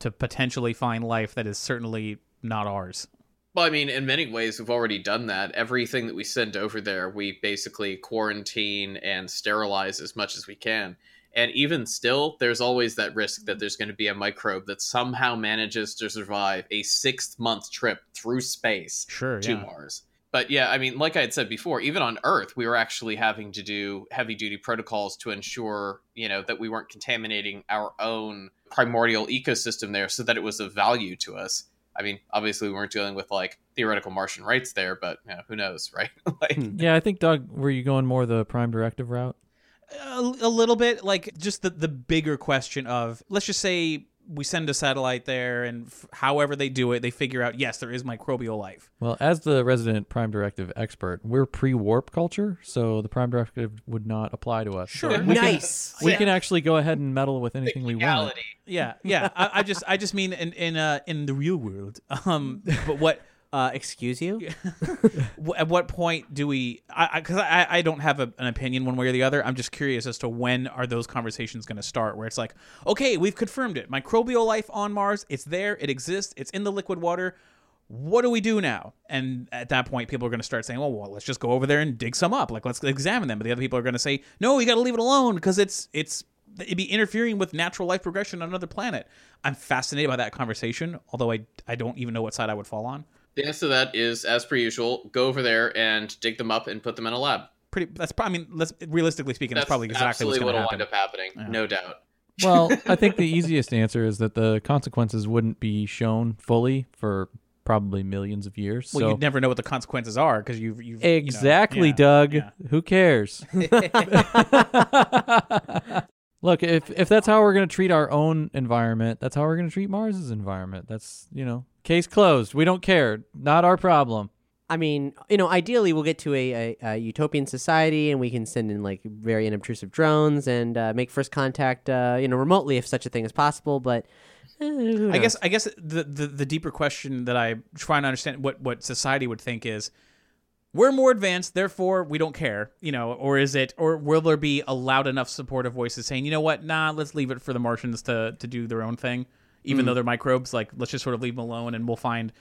to potentially find life that is certainly not ours? Well, I mean, in many ways, we've already done that. Everything that we send over there, we basically quarantine and sterilize as much as we can. And even still, there's always that risk that mm-hmm. there's going to be a microbe that somehow manages to survive a six month trip through space sure, to yeah. Mars. But yeah, I mean, like I had said before, even on Earth, we were actually having to do heavy duty protocols to ensure, you know, that we weren't contaminating our own primordial ecosystem there so that it was of value to us. I mean, obviously, we weren't dealing with like theoretical Martian rights there, but you know, who knows, right? like, hmm. Yeah, I think Doug, were you going more the prime directive route? A, a little bit like just the the bigger question of let's just say we send a satellite there and f- however they do it they figure out yes there is microbial life Well, as the resident prime directive expert, we're pre-warp culture, so the prime directive would not apply to us. So Sure. we can- Nice. we Yeah. can actually go ahead and meddle with anything we want. yeah yeah I, I just i just mean in in uh in the real world um but what Uh, excuse you? at what point do we i because I, I, I don't have a, an opinion one way or the other. I'm just curious as to when are those conversations going to start where it's like okay we've confirmed it. Microbial life on mars it's there it exists it's in the liquid water. What do we do now? And at that point people are going to start saying well, well let's just go over there and dig some up. Like let's examine them. But the other people are going to say no we got to leave it alone because it's it's it'd be interfering with natural life progression on another planet. I'm fascinated by that conversation although i i don't even know what side i would fall on The answer to that is, as per usual, go over there and dig them up and put them in a lab. pretty that's probably i mean let's realistically speaking that's, probably exactly what's absolutely going to what'll happen wind up happening, no doubt. Well, I think the easiest answer is that the consequences wouldn't be shown fully for probably millions of years. well so you'd never know what the consequences are because you've, you've you know, exactly, yeah, Doug. yeah. Who cares? Look, if if that's how we're going to treat our own environment, that's how we're going to treat Mars's environment. That's you know, case closed. We don't care. Not our problem. I mean, you know, ideally we'll get to a, a, a utopian society and we can send in like very unobtrusive drones and uh, make first contact, uh, you know, remotely if such a thing is possible. But eh, I guess? I guess the, the the deeper question that I try to understand what what society would think is we're more advanced, therefore we don't care, you know, or is it or will there be a loud enough supportive voices saying, you know what, nah, let's leave it for the Martians to to do their own thing, even mm. though they're microbes, like let's just sort of leave them alone and we'll find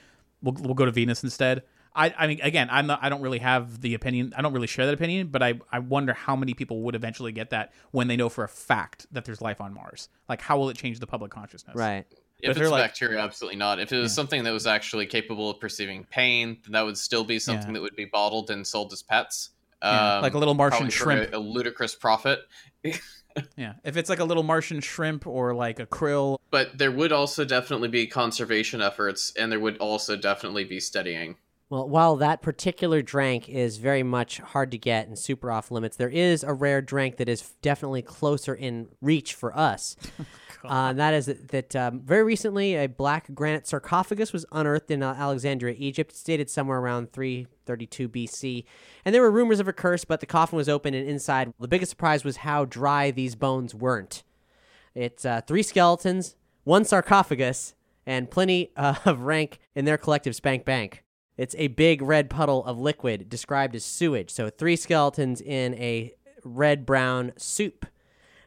we'll we'll go to Venus instead. I, I mean, again, I'm not, I don't really have the opinion. I don't really share that opinion, but I, I wonder how many people would eventually get that when they know for a fact that there's life on Mars. Like, how will it change the public consciousness? right. But If it's like- bacteria, absolutely not. If it was something that was actually capable of perceiving pain, then that would still be something Yeah. that would be bottled and sold as pets. Yeah, like a um, little Martian shrimp. a, a ludicrous profit. Yeah, if it's like a little Martian shrimp or like a krill, But there would also definitely be conservation efforts, and there would also definitely be studying. Well, while that particular drank is very much hard to get and super off limits, there is a rare drink that is definitely closer in reach for us. uh, and that is that, that um, very recently a black granite sarcophagus was unearthed in uh, Alexandria, Egypt. It's dated somewhere around 332 BC. And there were rumors of a curse, but the coffin was open and inside. The biggest surprise was how dry these bones weren't. It's uh, three skeletons, one sarcophagus, and plenty uh, of rank in their collective spank bank. It's a big red puddle of liquid described as sewage. So three skeletons in a red brown soup.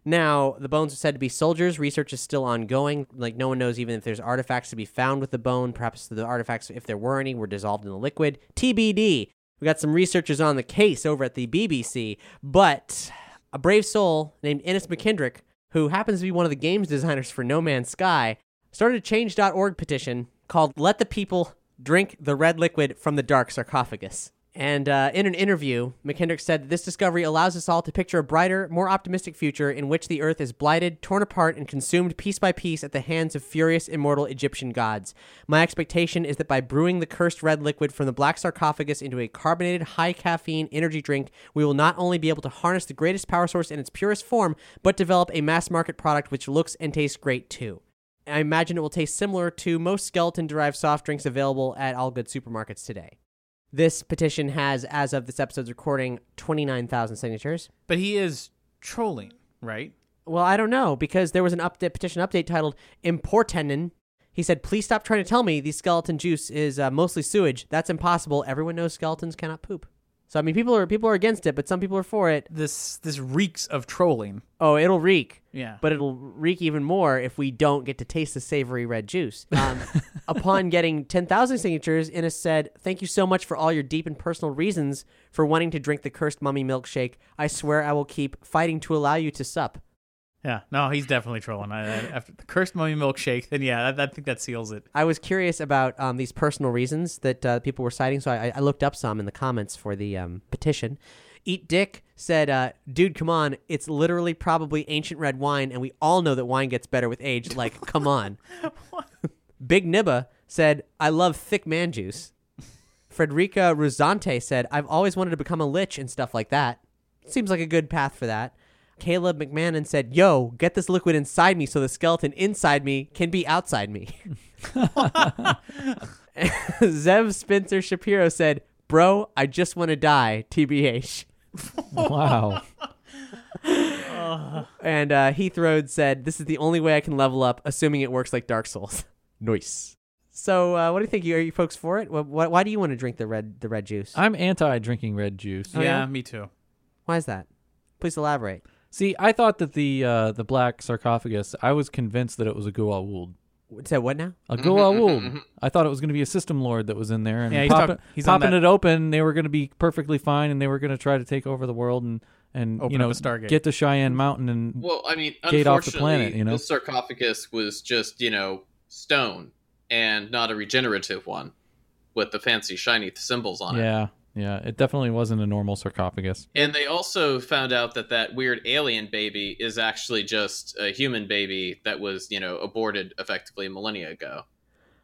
Now, the bones are said to be soldiers. Research is still ongoing. Like, no one knows even if there's artifacts to be found with the bone. Perhaps the artifacts, if there were any, were dissolved in the liquid. TBD. We got some researchers on the case over at the BBC. But a brave soul named Innes McKendrick, who happens to be one of the games designers for No Man's Sky, started a change.org petition called Let the People Drink the Red Liquid from the Dark Sarcophagus. And uh, in an interview, McKendrick said that this discovery allows us all to picture a brighter, more optimistic future in which the earth is blighted, torn apart, and consumed piece by piece at the hands of furious, immortal Egyptian gods. My expectation is that by brewing the cursed red liquid from the black sarcophagus into a carbonated, high caffeine energy drink, we will not only be able to harness the greatest power source in its purest form, but develop a mass market product which looks and tastes great too. I imagine it will taste similar to most skeleton derived soft drinks available at all good supermarkets today. This petition has, as of this episode's recording, 29,000 signatures. But he is trolling, right? Well, I don't know because there was an update petition update titled "Importenen." He said, "Please stop trying to tell me the skeleton juice is uh, mostly sewage. That's impossible. Everyone knows skeletons cannot poop." So I mean, people are people are against it, but some people are for it. This this reeks of trolling. Oh, it'll reek. Yeah. But it'll reek even more if we don't get to taste the savory red juice. Um, upon getting 10,000 signatures, Innes said, Thank you so much for all your deep and personal reasons for wanting to drink the cursed mummy milkshake. I swear I will keep fighting to allow you to sup. Yeah, no, he's definitely trolling. I, I, after the cursed mummy milkshake, then yeah, I, I think that seals it. I was curious about um, these personal reasons that uh, people were citing, so I, I looked up some in the comments for the um, petition. Eat Dick said, uh, "Dude, come on! It's literally probably ancient red wine, and we all know that wine gets better with age. Like, come on." Big Nibba said, "I love thick man juice." Frederica Ruzante said, "I've always wanted to become a lich and stuff like that. Seems like a good path for that." Caleb McMahon said, "Yo, get this liquid inside me so the skeleton inside me can be outside me." Zev Spencer Shapiro said, "Bro, I just want to die." TBH. Wow. And uh, Heath Rhodes said, "This is the only way I can level up, assuming it works like Dark Souls." nice. So, uh, what do you think? Are you folks for it? Wh- wh- why do you want to drink the red the red juice? I'm anti drinking red juice. Oh, yeah, yeah? me too. Why is that? Please elaborate. See, I thought that the uh, the black sarcophagus. I was convinced that it was a Goa'uld. Say what now? A Goa'uld. Mm-hmm, mm-hmm, mm-hmm. I thought it was going to be a system lord that was in there, and Yeah, he's popping, talk- he's on popping that- it open. They were going to be perfectly fine, and they were going to try to take over the world and and Open you know a Stargate. get to Cheyenne Mountain and Well, I mean, Gate off the unfortunately, planet, you know? the sarcophagus was just you know stone and not a regenerative one with the fancy shiny symbols on it. yeah, yeah. It definitely wasn't a normal sarcophagus. And they also found out that that weird alien baby is actually just a human baby that was, you know, aborted effectively a millennia ago.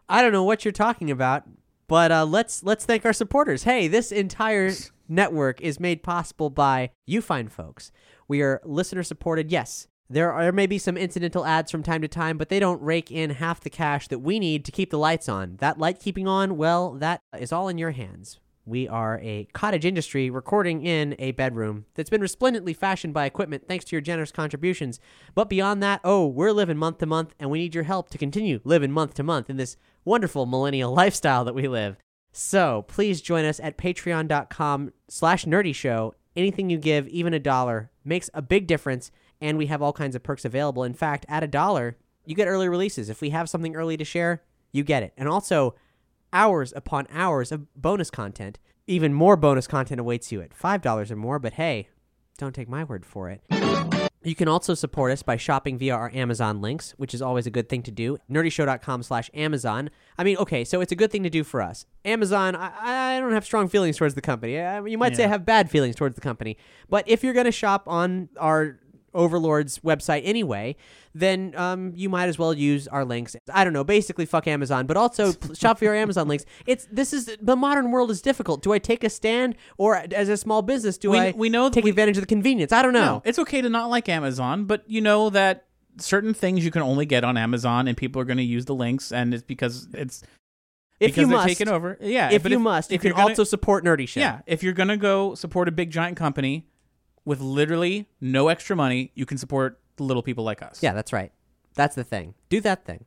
I don't know what you're talking about, but uh, let's let's thank our supporters. Hey, this entire network is made possible by you fine folks. We are listener supported. Yes, there are may be some incidental ads from time to time, but they don't rake in half the cash that we need to keep the lights on. That light keeping on, well, that is all in your hands. We are a cottage industry recording in a bedroom that's been resplendently fashioned by equipment thanks to your generous contributions. But beyond that, oh, we're living month to month and we need your help to continue living month to month in this wonderful millennial lifestyle that we live. So please join us at patreon.com slash nerdy show. Anything you give, even a dollar, makes a big difference, and we have all kinds of perks available. In fact, at a dollar, you get early releases. If we have something early to share, you get it. And also, hours upon hours of bonus content. Even more bonus content awaits you at $5 or more, but hey, don't take my word for it. You can also support us by shopping via our Amazon links, which is always a good thing to do. Nerdyshow.com slash Amazon. I mean, okay, so it's a good thing to do for us. Amazon, I, I don't have strong feelings towards the company. I, you might say I have bad feelings towards the company. But if you're going to shop on our Overlord's website anyway, then um, you might as well use our links. I don't know, basically fuck Amazon, but also shop for your Amazon links. It's this is the modern world is difficult. Do I take a stand, or as a small business, do We- I we know take we- advantage of the convenience? I don't know. No, it's okay to not like Amazon, but you know that certain things you can only get on Amazon, and people are going to use the links, and it's because it's if you must, taking over. Yeah, if you must, you if can gonna- also support Nerdy shit. Yeah, if you're gonna go support a big giant company with literally no extra money, you can support the little people like us. Yeah, that's right. That's the thing. Do that thing.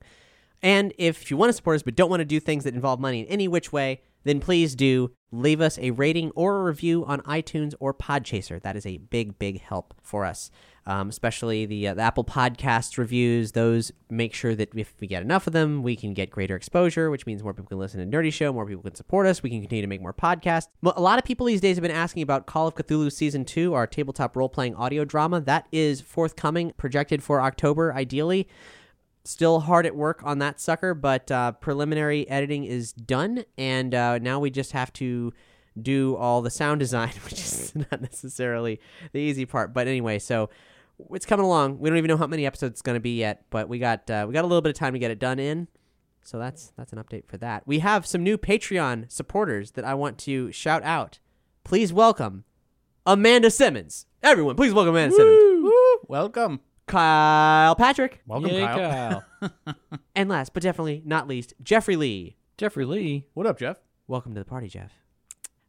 And if you want to support us but don't want to do things that involve money in any which way, then please do leave us a rating or a review on iTunes or Podchaser. That is a big, big help for us. Um, especially the, uh, the Apple Podcasts reviews. Those make sure that if we get enough of them, we can get greater exposure, which means more people can listen to Nerdy Show, more people can support us. We can continue to make more podcasts. A lot of people these days have been asking about Call of Cthulhu Season 2, our tabletop role playing audio drama. That is forthcoming, projected for October, ideally. Still hard at work on that sucker, but uh, preliminary editing is done, and uh, now we just have to do all the sound design, which is not necessarily the easy part. But anyway, so it's coming along. We don't even know how many episodes it's going to be yet, but we got uh, we got a little bit of time to get it done in. So that's that's an update for that. We have some new Patreon supporters that I want to shout out. Please welcome Amanda Simmons. Everyone, please welcome Amanda Simmons. Welcome. Kyle Patrick. Welcome, Yay, Kyle. Kyle. And last but definitely not least, Jeffrey Lee. Jeffrey Lee. What up, Jeff? Welcome to the party, Jeff.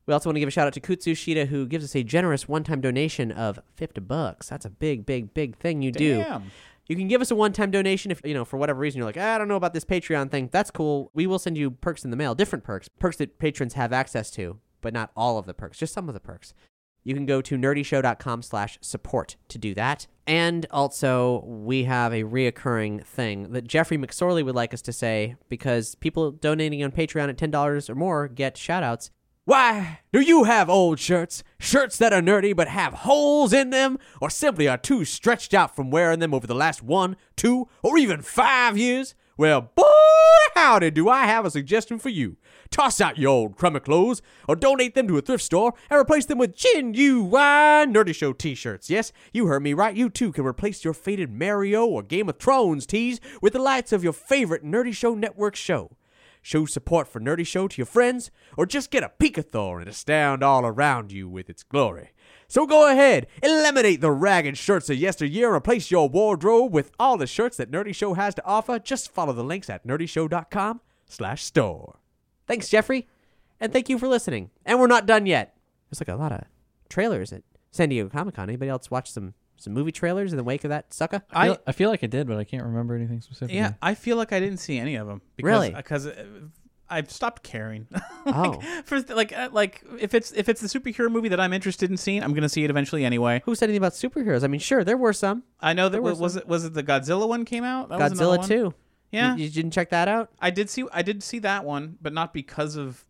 We also want to give a shout out to Kutsu Shida, who gives us a generous one-time donation of fifty bucks. That's a big, big, big thing you do. You can give us a one-time donation if you know for whatever reason you're like, "Ah, I don't know about this Patreon thing. That's cool. We will send you perks in the mail, different perks, perks that patrons have access to, but not all of the perks, just some of the perks. You can go to nerdyshow.com slash support to do that. And also, we have a reoccurring thing that Jeffrey McSorley would like us to say because people donating on Patreon at $10 or more get shout outs. Why do you have old shirts? Shirts that are nerdy but have holes in them? Or simply are too stretched out from wearing them over the last one, two, or even five years? Well, boy, howdy, do I have a suggestion for you. Toss out your old crummy clothes or donate them to a thrift store and replace them with genuine Nerdy Show t shirts. Yes, you heard me right. You too can replace your faded Mario or Game of Thrones tees with the lights of your favorite Nerdy Show Network show. Show support for Nerdy Show to your friends, or just get a Pikathor and astound all around you with its glory. So go ahead, eliminate the ragged shirts of yesteryear replace your wardrobe with all the shirts that Nerdy Show has to offer. Just follow the links at nerdyshow.com slash store. Thanks, Jeffrey, and thank you for listening. And we're not done yet. There's like a lot of trailers at San Diego Comic Con. Anybody else watch some some movie trailers in the wake of that sucker? I feel, I feel like I did, but I can't remember anything specific. Yeah, I feel like I didn't see any of them. Because, Really? Because uh, I've stopped caring. Oh. For like, uh, like if it's if it's the superhero movie that I'm interested in seeing, I'm gonna see it eventually anyway. Who said anything about superheroes? I mean, sure, there were some. I know that There was, was was it was it the Godzilla one came out? That was another Godzilla one? 2. Yeah, You, you didn't check that out? I did see I did see that one, but not because of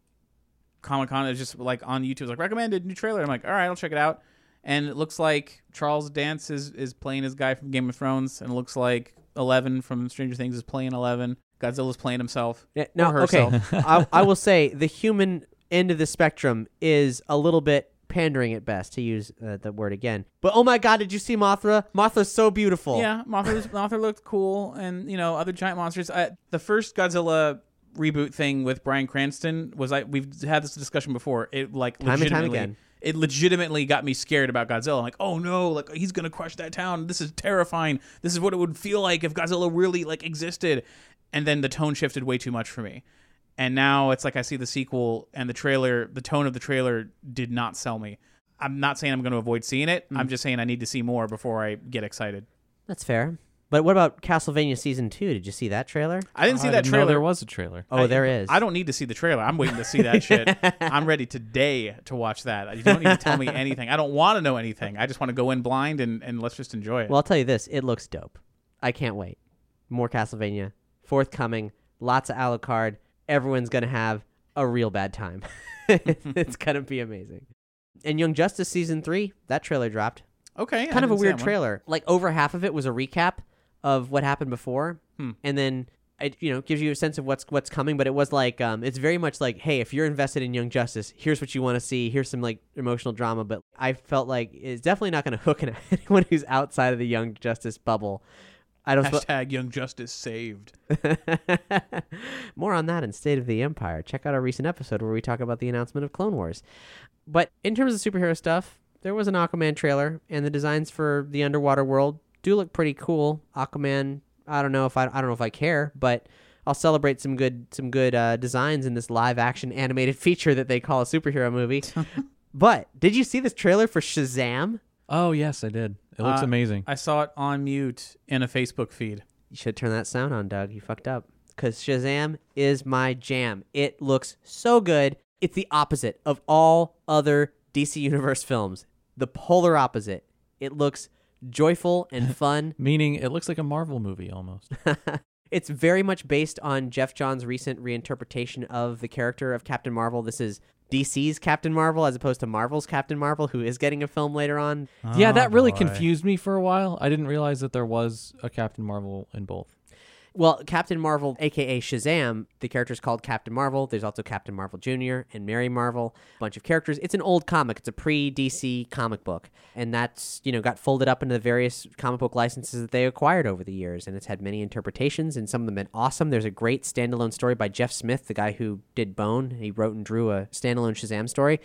Comic Con. It was just like on YouTube, it was like recommended new trailer. I'm like, all right, I'll check it out. And it looks like Charles Dance is is playing his guy from Game of Thrones, and it looks like Eleven from Stranger Things is playing Eleven. Godzilla's playing himself. Yeah, no, okay. I, I will say the human end of the spectrum is a little bit pandering at best, to use uh, the word again. But oh my god, did you see Mothra? Mothra's so beautiful. Yeah, Mothra, Mothra looked cool, and you know other giant monsters. I, the first Godzilla reboot thing with Bryan Cranston was I. we've had this discussion before. It like Time and time again. It legitimately got me scared about Godzilla. I'm like, oh no, like he's gonna crush that town. This is terrifying. This is what it would feel like if Godzilla really like existed. And then the tone shifted way too much for me. And now it's like I see the sequel and the trailer. The tone of the trailer did not sell me. I'm not saying I'm going to avoid seeing it. Mm. I'm just saying I need to see more before I get excited. That's fair. But what about Castlevania Season 2? Did you see that trailer? I didn't oh, see that didn't trailer. there was a trailer. Oh, I- there is. I don't need to see the trailer. I'm waiting to see that shit. I'm ready today to watch that. You don't need to tell me anything. I don't want to know anything. I just want to go in blind and, and let's just enjoy it. Well, I'll tell you this. It looks dope. I can't wait. More Castlevania. Forthcoming. Lots of Alucard. Everyone's going to have a real bad time. it's going to be amazing. And Young Justice Season 3, that trailer dropped. okay. I kind of a weird that one. trailer. Like over half of it was a recap of what happened before, Hmm. and then it you know gives you a sense of what's what's coming. But it was like um, it's very much like, hey, if you're invested in Young Justice, here's what you want to see. Here's some like emotional drama. But I felt like it's definitely not going to hook anyone who's outside of the Young Justice bubble. I don't. Hashtag Young Justice saved. More on that in State of the Empire. Check out our recent episode where we talk about the announcement of Clone Wars. But in terms of superhero stuff, there was an Aquaman trailer, and the designs for the underwater world do look pretty cool. Aquaman, I don't know if I, I don't know if I care, but I'll celebrate some good some good uh, designs in this live action animated feature that they call a superhero movie. but did you see this trailer for Shazam? Oh yes, I did. It looks Uh, amazing. I saw it on mute in a Facebook feed. You should turn that sound on, Doug. You fucked up. Because Shazam is my jam. It looks so good. It's the opposite of all other DC Universe films. The polar opposite. It looks joyful and fun. Meaning, it looks like a Marvel movie almost. it's very much based on Geoff Johns' recent reinterpretation of the character of Captain Marvel. This is DC's Captain Marvel as opposed to Marvel's Captain Marvel, who is getting a film later on. yeah, Oh, that really boy. confused me for a while. I didn't realize that there was a Captain Marvel in both. Well, Captain Marvel, aka Shazam, the character is called Captain Marvel. There's also Captain Marvel Jr. and Mary Marvel, a bunch of characters. It's an old comic. It's a pre-DC comic book, and that's you know got folded up into the various comic book licenses that they acquired over the years, and it's had many interpretations, and some of them been awesome. There's a great standalone story by Jeff Smith, the guy who did Bone. He wrote and drew a standalone Shazam story.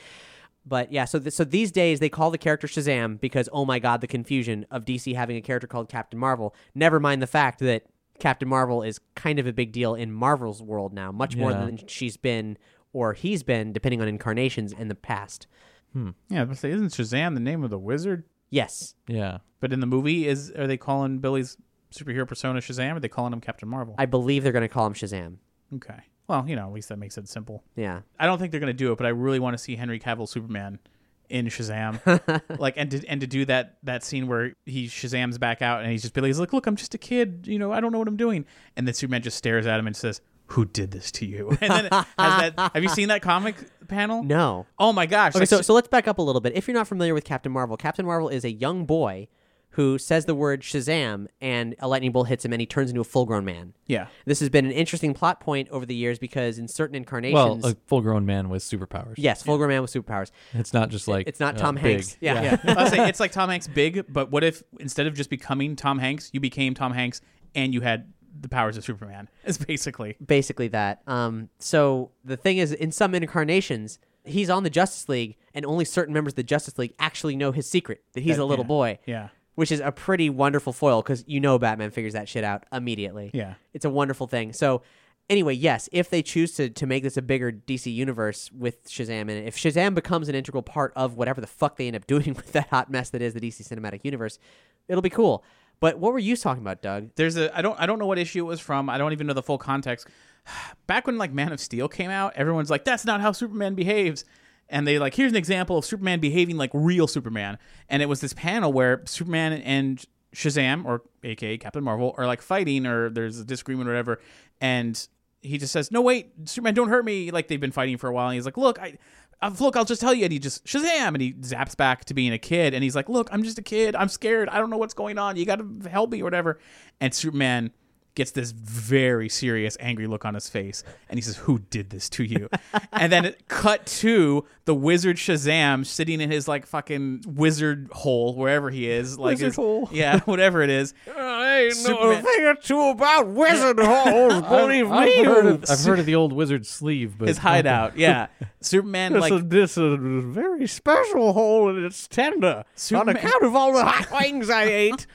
But yeah, so th- so these days they call the character Shazam because oh my god, the confusion of DC having a character called Captain Marvel. Never mind the fact that Captain Marvel is kind of a big deal in Marvel's world now, much more Yeah. than she's been or he's been, depending on incarnations in the past. Hmm. Yeah, but say, isn't Shazam the name of the wizard? Yes, Yeah. But in the movie, is are they calling Billy's superhero persona Shazam? Or are they calling him Captain Marvel? I believe they're going to call him Shazam. okay. Well, you know, at least that makes it simple. Yeah. I don't think they're gonna do it, but I really want to see Henry Cavill Superman in Shazam, like, and to and to do that that scene where he Shazam's back out and he's just Billy's like, look, I'm just a kid, you know, I don't know what I'm doing, and then Superman just stares at him and says, "Who did this to you?" And then has that. Have you seen that comic panel? No. Oh my gosh! Okay, like, so so let's back up a little bit. If you're not familiar with Captain Marvel, Captain Marvel is a young boy who says the word Shazam and a lightning bolt hits him and he turns into a full-grown man. yeah, This has been an interesting plot point over the years because in certain incarnations. Well, incarnations, a full-grown man with superpowers. yes, full-grown man with superpowers. It's not just like It's not uh, Tom big. Hanks. Yeah. yeah. I was saying it's like Tom Hanks big, but what if instead of just becoming Tom Hanks, you became Tom Hanks and you had the powers of Superman? It's basically basically that. Um, so the thing is, in some incarnations, he's on the Justice League, and only certain members of the Justice League actually know his secret that he's That- a little yeah. boy. yeah. Which is a pretty wonderful foil because you know Batman figures that shit out immediately. Yeah. It's a wonderful thing. So, anyway, yes, if they choose to, to make this a bigger DC universe with Shazam in it, if Shazam becomes an integral part of whatever the fuck they end up doing with that hot mess that is the DC cinematic universe, it'll be cool. But what were you talking about, Doug? There's a I don't I don't know what issue it was from. I don't even know the full context. Back when like Man of Steel came out, everyone's like, "That's not how Superman behaves," and they like, "Here's an example of Superman behaving like real Superman." And it was this panel where Superman and Shazam, or AKA Captain Marvel, are like fighting, or there's a disagreement or whatever, and he just says, "No, wait, Superman, don't hurt me!" Like they've been fighting for a while. And he's like, "Look, I." Uh, look, I'll just tell you. And he just Shazam, and he zaps back to being a kid. And he's like, "Look, I'm just a kid. I'm scared. I don't know what's going on. You got to help me or whatever." And Superman gets this very serious, angry look on his face, and he says, "Who did this to you?" and then it cut to the wizard Shazam sitting in his like fucking wizard hole wherever he is, like Wizard his- hole. yeah, whatever it is. I ain't know a thing or two about wizard holes. Believe I've, I've heard of, I've heard of the old wizard sleeve, but His hideout, yeah. Superman This, like is, this is a very special hole, and it's tender Superman- on account of all the hot wings I ate.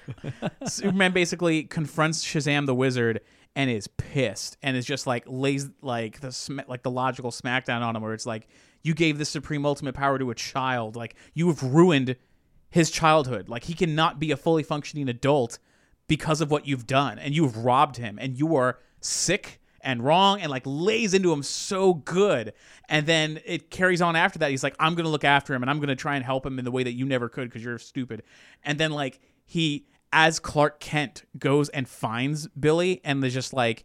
Superman basically confronts Shazam the wizard and is pissed and is just like lays like the sm- like the logical smackdown on him where it's like you gave the supreme ultimate power to a child. Like you have ruined his childhood. Like he cannot be a fully functioning adult because of what you've done. And you've robbed him. And you are sick and wrong and like lays into him so good. And then it carries on after that. He's like i'm gonna look after him and i'm gonna try and help him in the way that you never could because you're stupid. And then like he as clark kent goes and finds billy and is just like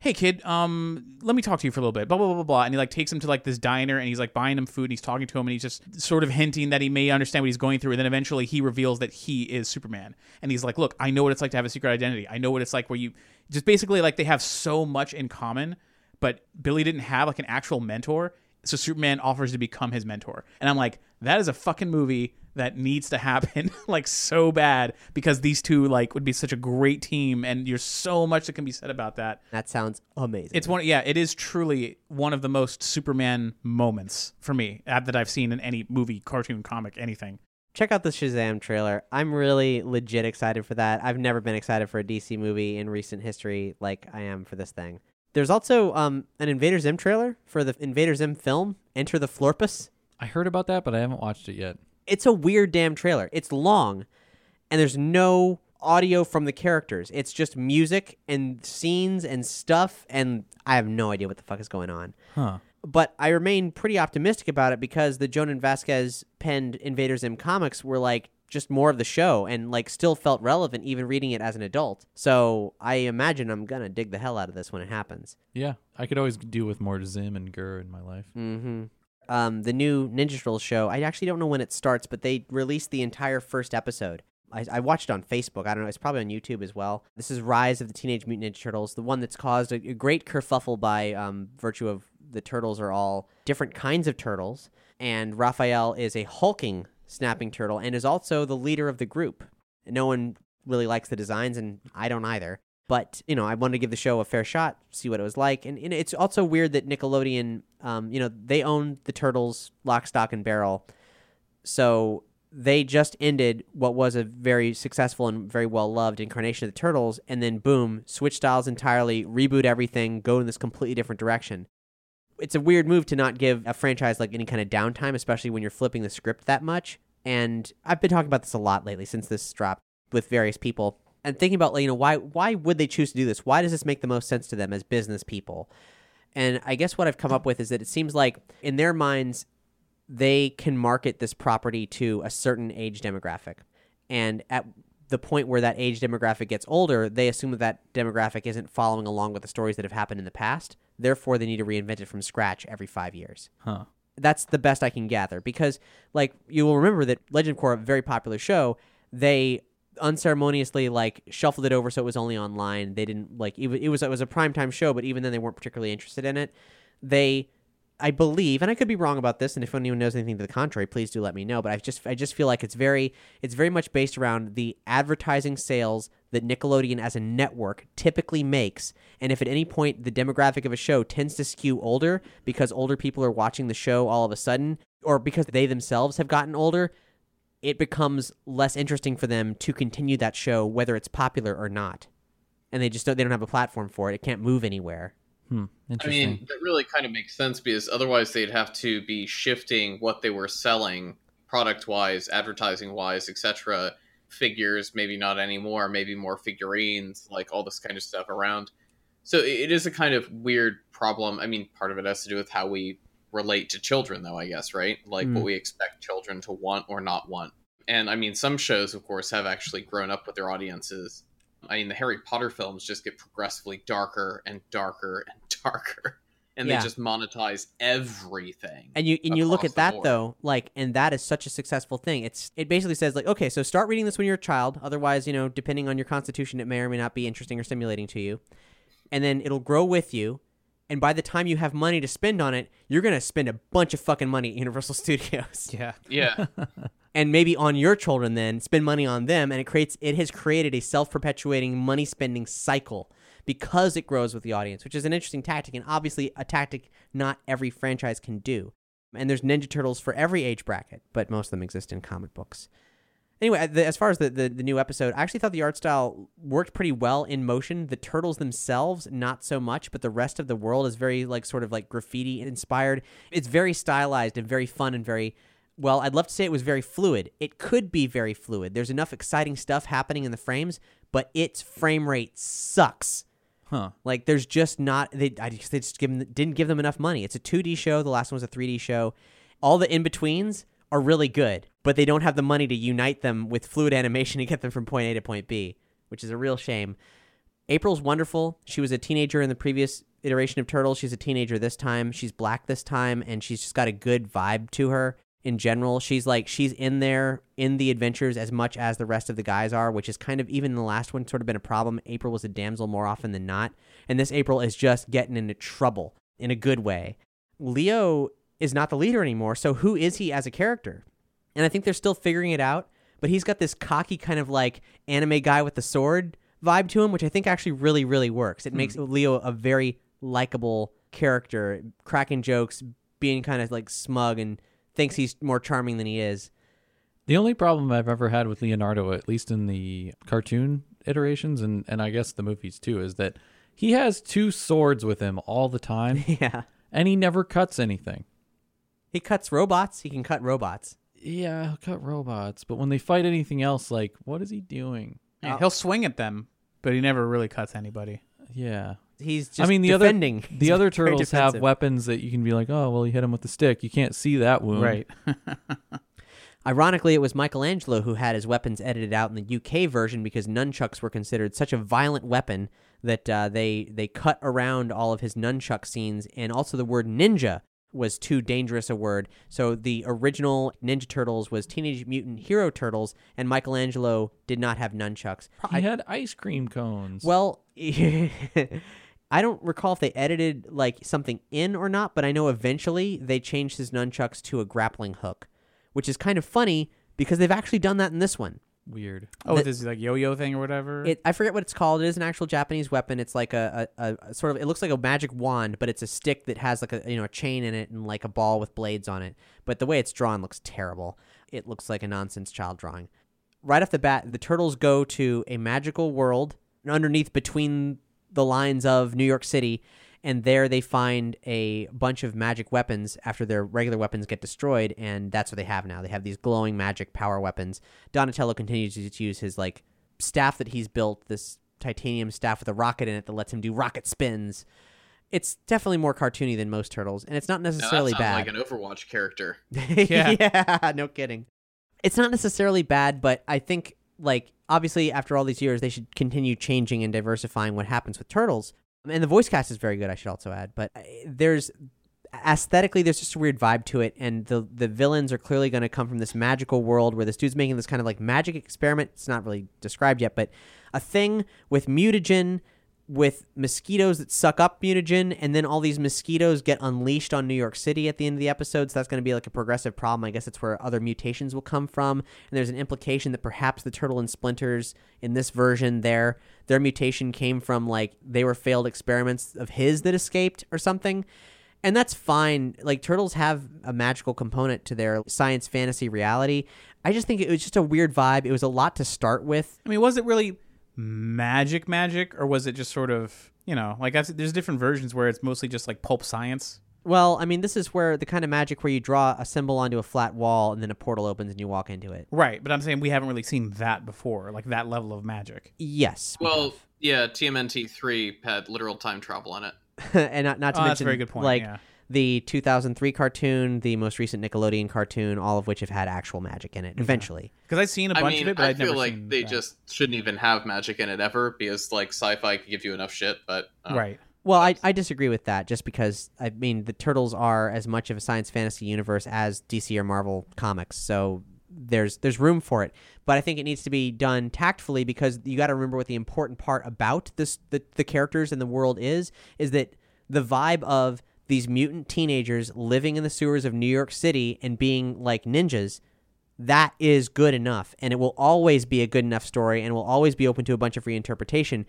hey kid um let me talk to you for a little bit blah blah blah blah blah. And he like takes him to like this diner and he's like buying him food and he's talking to him and he's just sort of hinting that he may understand what he's going through. And then eventually he reveals that he is superman. And he's like look i know what it's like to have a secret identity. I know what it's like where you just basically like they have so much in common but billy didn't have like an actual mentor. So superman offers to become his mentor. And i'm like that is a fucking movie that needs to happen like so bad because these two like would be such a great team and there's so much that can be said about that That sounds amazing. it's one, yeah, it is truly one of the most Superman moments for me that I've seen in any movie, cartoon, comic, anything. Check out the Shazam trailer. I'm really legit excited for that. I've never been excited for a DC movie in recent history like I am for this thing. There's also um, an Invader Zim trailer for the Invader Zim film, Enter the Florpus. I heard about that, but I haven't watched it yet. It's a weird damn trailer. It's long, and there's no audio from the characters. It's just music and scenes and stuff, and I have no idea what the fuck is going on. Huh. But I remain pretty optimistic about it because the Jhonen Vasquez penned Invader Zim comics were like just more of the show and like still felt relevant even reading it as an adult. So I imagine I'm gonna dig the hell out of this when it happens. Yeah, I could always do with more Zim and GIR in my life. Mm-hmm. Um, the new Ninja Turtles show. I actually don't know when it starts, but they released the entire first episode. I, I watched it on Facebook. I don't know. It's probably on YouTube as well. This is Rise of the Teenage Mutant Ninja Turtles, the one that's caused a, a great kerfuffle by um, virtue of the turtles are all different kinds of turtles, and Raphael is a hulking snapping turtle and is also the leader of the group. No one really likes the designs, and I don't either. But you know, I wanted to give the show a fair shot, see what it was like, and, and it's also weird that Nickelodeon, um, you know, they own the Turtles, lock, stock, and barrel, so they just ended what was a very successful and very well loved incarnation of the Turtles, and then boom, switch styles entirely, reboot everything, go in this completely different direction. It's a weird move to not give a franchise like any kind of downtime, especially when you're flipping the script that much. And I've been talking about this a lot lately since this dropped with various people and thinking about like, you know why why would they choose to do this? Why does this make the most sense to them as business people? And I guess what I've come up with is that it seems like in their minds they can market this property to a certain age demographic. And at the point where that age demographic gets older, they assume that that demographic isn't following along with the stories that have happened in the past. Therefore, they need to reinvent it from scratch every five years. Huh. That's the best I can gather because, like, you will remember that Legend of Korra, a very popular show, they unceremoniously like shuffled it over so it was only online. They didn't like it it was, it was a primetime show, but even then they weren't particularly interested in it. They I believe, and I could be wrong about this, and if anyone knows anything to the contrary, please do let me know. But I just I just feel like it's very it's very much based around the advertising sales that Nickelodeon as a network typically makes. And if at any point the demographic of a show tends to skew older because older people are watching the show all of a sudden, or because they themselves have gotten older, it becomes less interesting for them to continue that show whether it's popular or not. And they just don't they don't have a platform for it. It can't move anywhere. Hmm. I mean, that really kind of makes sense because otherwise they'd have to be shifting what they were selling product wise, advertising wise, etc. Figures, maybe not anymore, maybe more figurines, like all this kind of stuff around. So it it is a kind of weird problem. I mean, part of it has to do with how we relate to children, though, I guess, right? Like Mm. what we expect children to want or not want. And I mean, some shows, of course, have actually grown up with their audiences. I mean, the Harry Potter films just get progressively darker and darker and darker, and Yeah. they just monetize everything. And you and you look at that board. though, like, and that is such a successful thing. It's it basically says like, okay, so start reading this when you're a child. Otherwise, you know, depending on your constitution, it may or may not be interesting or stimulating to you. And then it'll grow with you. And by the time you have money to spend on it, you're gonna spend a bunch of fucking money at Universal Studios. Yeah. Yeah, and maybe on your children then spend money on them and it creates it has created a self-perpetuating money spending cycle because it grows with the audience which is an interesting tactic and obviously a tactic not every franchise can do and there's ninja turtles for every age bracket but most of them exist in comic books anyway the, as far as the, the, the new episode i actually thought the art style worked pretty well in motion the turtles themselves not so much but the rest of the world is very like sort of like graffiti inspired it's very stylized and very fun and very well, I'd love to say it was very fluid. It could be very fluid. There's enough exciting stuff happening in the frames, but its frame rate sucks. Huh. Like there's just not they I just they just give them, didn't give them enough money. It's a 2D show. The last one was a 3D show. All the in betweens are really good, but they don't have the money to unite them with fluid animation to get them from point A to point B, which is a real shame. April's wonderful. She was a teenager in the previous iteration of Turtles. She's a teenager this time. She's black this time, and she's just got a good vibe to her in general. She's like she's in there in the adventures as much as the rest of the guys are, which is kind of even in the last one sort of been a problem. April was a damsel more often than not, and this April is just getting into trouble in a good way. Leo is not the leader anymore, so who is he as a character? And I think they're still figuring it out, but he's got this cocky kind of like anime guy with the sword vibe to him, which I think actually really, really works. It makes hmm. Leo a very likable character, cracking jokes, being kind of like smug and thinks he's more charming than he is. The only problem I've ever had with Leonardo, at least in the cartoon iterations and, and I guess the movies too, is that he has two swords with him all the time yeah. and he never cuts anything. He cuts robots, he can cut robots. Yeah, he'll cut robots, but when they fight anything else, like, what is he doing? Yeah, he'll swing at them, but he never really cuts anybody. Yeah. He's just I mean, the defending. other the other very turtles have weapons that you can be like, oh, well, he hit him with the stick. You can't see that wound. Right. Ironically, it was Michelangelo who had his weapons edited out in the UK version because nunchucks were considered such a violent weapon that uh, they they cut around all of his nunchuck scenes, and also the word ninja was too dangerous a word. So the original Ninja Turtles was Teenage Mutant Hero Turtles, and Michelangelo did not have nunchucks. He had ice cream cones. Well, I don't recall if they edited like something in or not, but I know eventually they changed his nunchucks to a grappling hook, which is kind of funny because they've actually done that in this one. Weird. Oh, The- this like yo-yo thing or whatever. It, I forget what it's called. It is an actual Japanese weapon. It's like a, a, a sort of. It looks like a magic wand, but it's a stick that has like a you know a chain in it and like a ball with blades on it. But the way it's drawn looks terrible. It looks like a nonsense child drawing. Right off the bat, the turtles go to a magical world underneath between the lines of New York City, and there they find a bunch of magic weapons after their regular weapons get destroyed, and that's what they have now. They have these glowing magic power weapons. Donatello continues to use his like staff that he's built, this titanium staff with a rocket in it that lets him do rocket spins. It's definitely more cartoony than most turtles, and it's not Now, that necessarily sounds bad. like an Overwatch character. Yeah. yeah, no kidding. It's not necessarily bad, but I think like obviously after all these years they should continue changing and diversifying what happens with turtles. And the voice cast is very good, I should also add. But uh, there's aesthetically there's just a weird vibe to it and the the villains are clearly going to come from this magical world where this dude's making this kind of like magic experiment. It's not really described yet, but a thing with mutagen with mosquitoes that suck up mutagen, and then all these mosquitoes get unleashed on New York City at the end of the episode. So that's going to be like a progressive problem. I guess it's where other mutations will come from. And there's an implication that perhaps the turtle and splinters in this version, their their mutation came from like they were failed experiments of his that escaped or something. And that's fine. Like turtles have a magical component to their science fantasy reality. I just think it was just a weird vibe. It was a lot to start with. I mean, was it really magic magic or was it just sort of, you know, like I've, there's different versions where it's mostly just like pulp science. Well, I mean, this is where the kind of magic where you draw a symbol onto a flat wall and then a portal opens and you walk into it. Right, but I'm saying we haven't really seen that before, like that level of magic. Yes. we Well, yeah, TMNT three had literal time travel in it. and not, not to Oh, mention that's a very good point, like yeah. The 2003 cartoon, the most recent Nickelodeon cartoon, all of which have had actual magic in it eventually. Because I've seen a bunch mean, of it, but I I've feel never like seen they that. just shouldn't even have magic in it ever because like sci-fi can give you enough shit. But uh, right. Well, I, I disagree with that just because, I mean, the Turtles are as much of a science fantasy universe as DC or Marvel comics. So there's there's room for it. But I think it needs to be done tactfully because you got to remember what the important part about this the, the characters and the world is is that the vibe of these mutant teenagers living in the sewers of New York City and being like ninjas that is good enough and it will always be a good enough story and will always be open to a bunch of reinterpretation.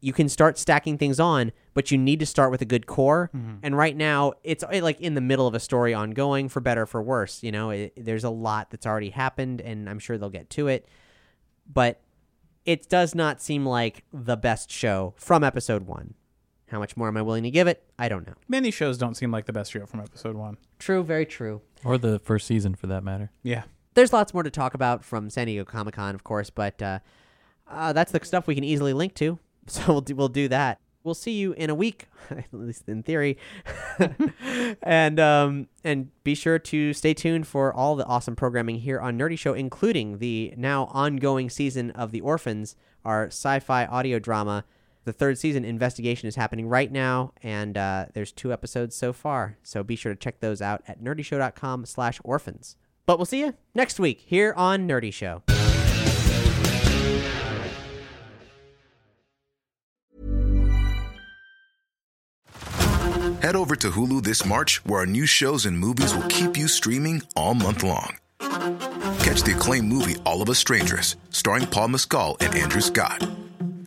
You can start stacking things on but you need to start with a good core. And right now it's uh, like in the middle of a story ongoing for better or for worse you know? It, there's a lot that's already happened and i'm sure they'll get to it. But it does not seem like the best show from episode one how much more am i willing to give it i don't know Many shows don't seem like the best show from episode one. true very true Or the first season for that matter. Yeah. there's lots more to talk about from San Diego Comic Con, of course, but uh, uh, that's the stuff we can easily link to. So we'll do, we'll do that. We'll see you in a week, at least in theory, and um, and be sure to stay tuned for all the awesome programming here on Nerdy Show, including the now ongoing season of The Orphans, our sci-fi audio drama. The third season investigation is happening right now, and uh, there's two episodes so far. So be sure to check those out at nerdyshow.com slash orphans. But we'll see you next week here on Nerdy Show. Head over to Hulu this March, where our new shows and movies will keep you streaming all month long. Catch the acclaimed movie All of Us Strangers, starring Paul Mescal and Andrew Scott.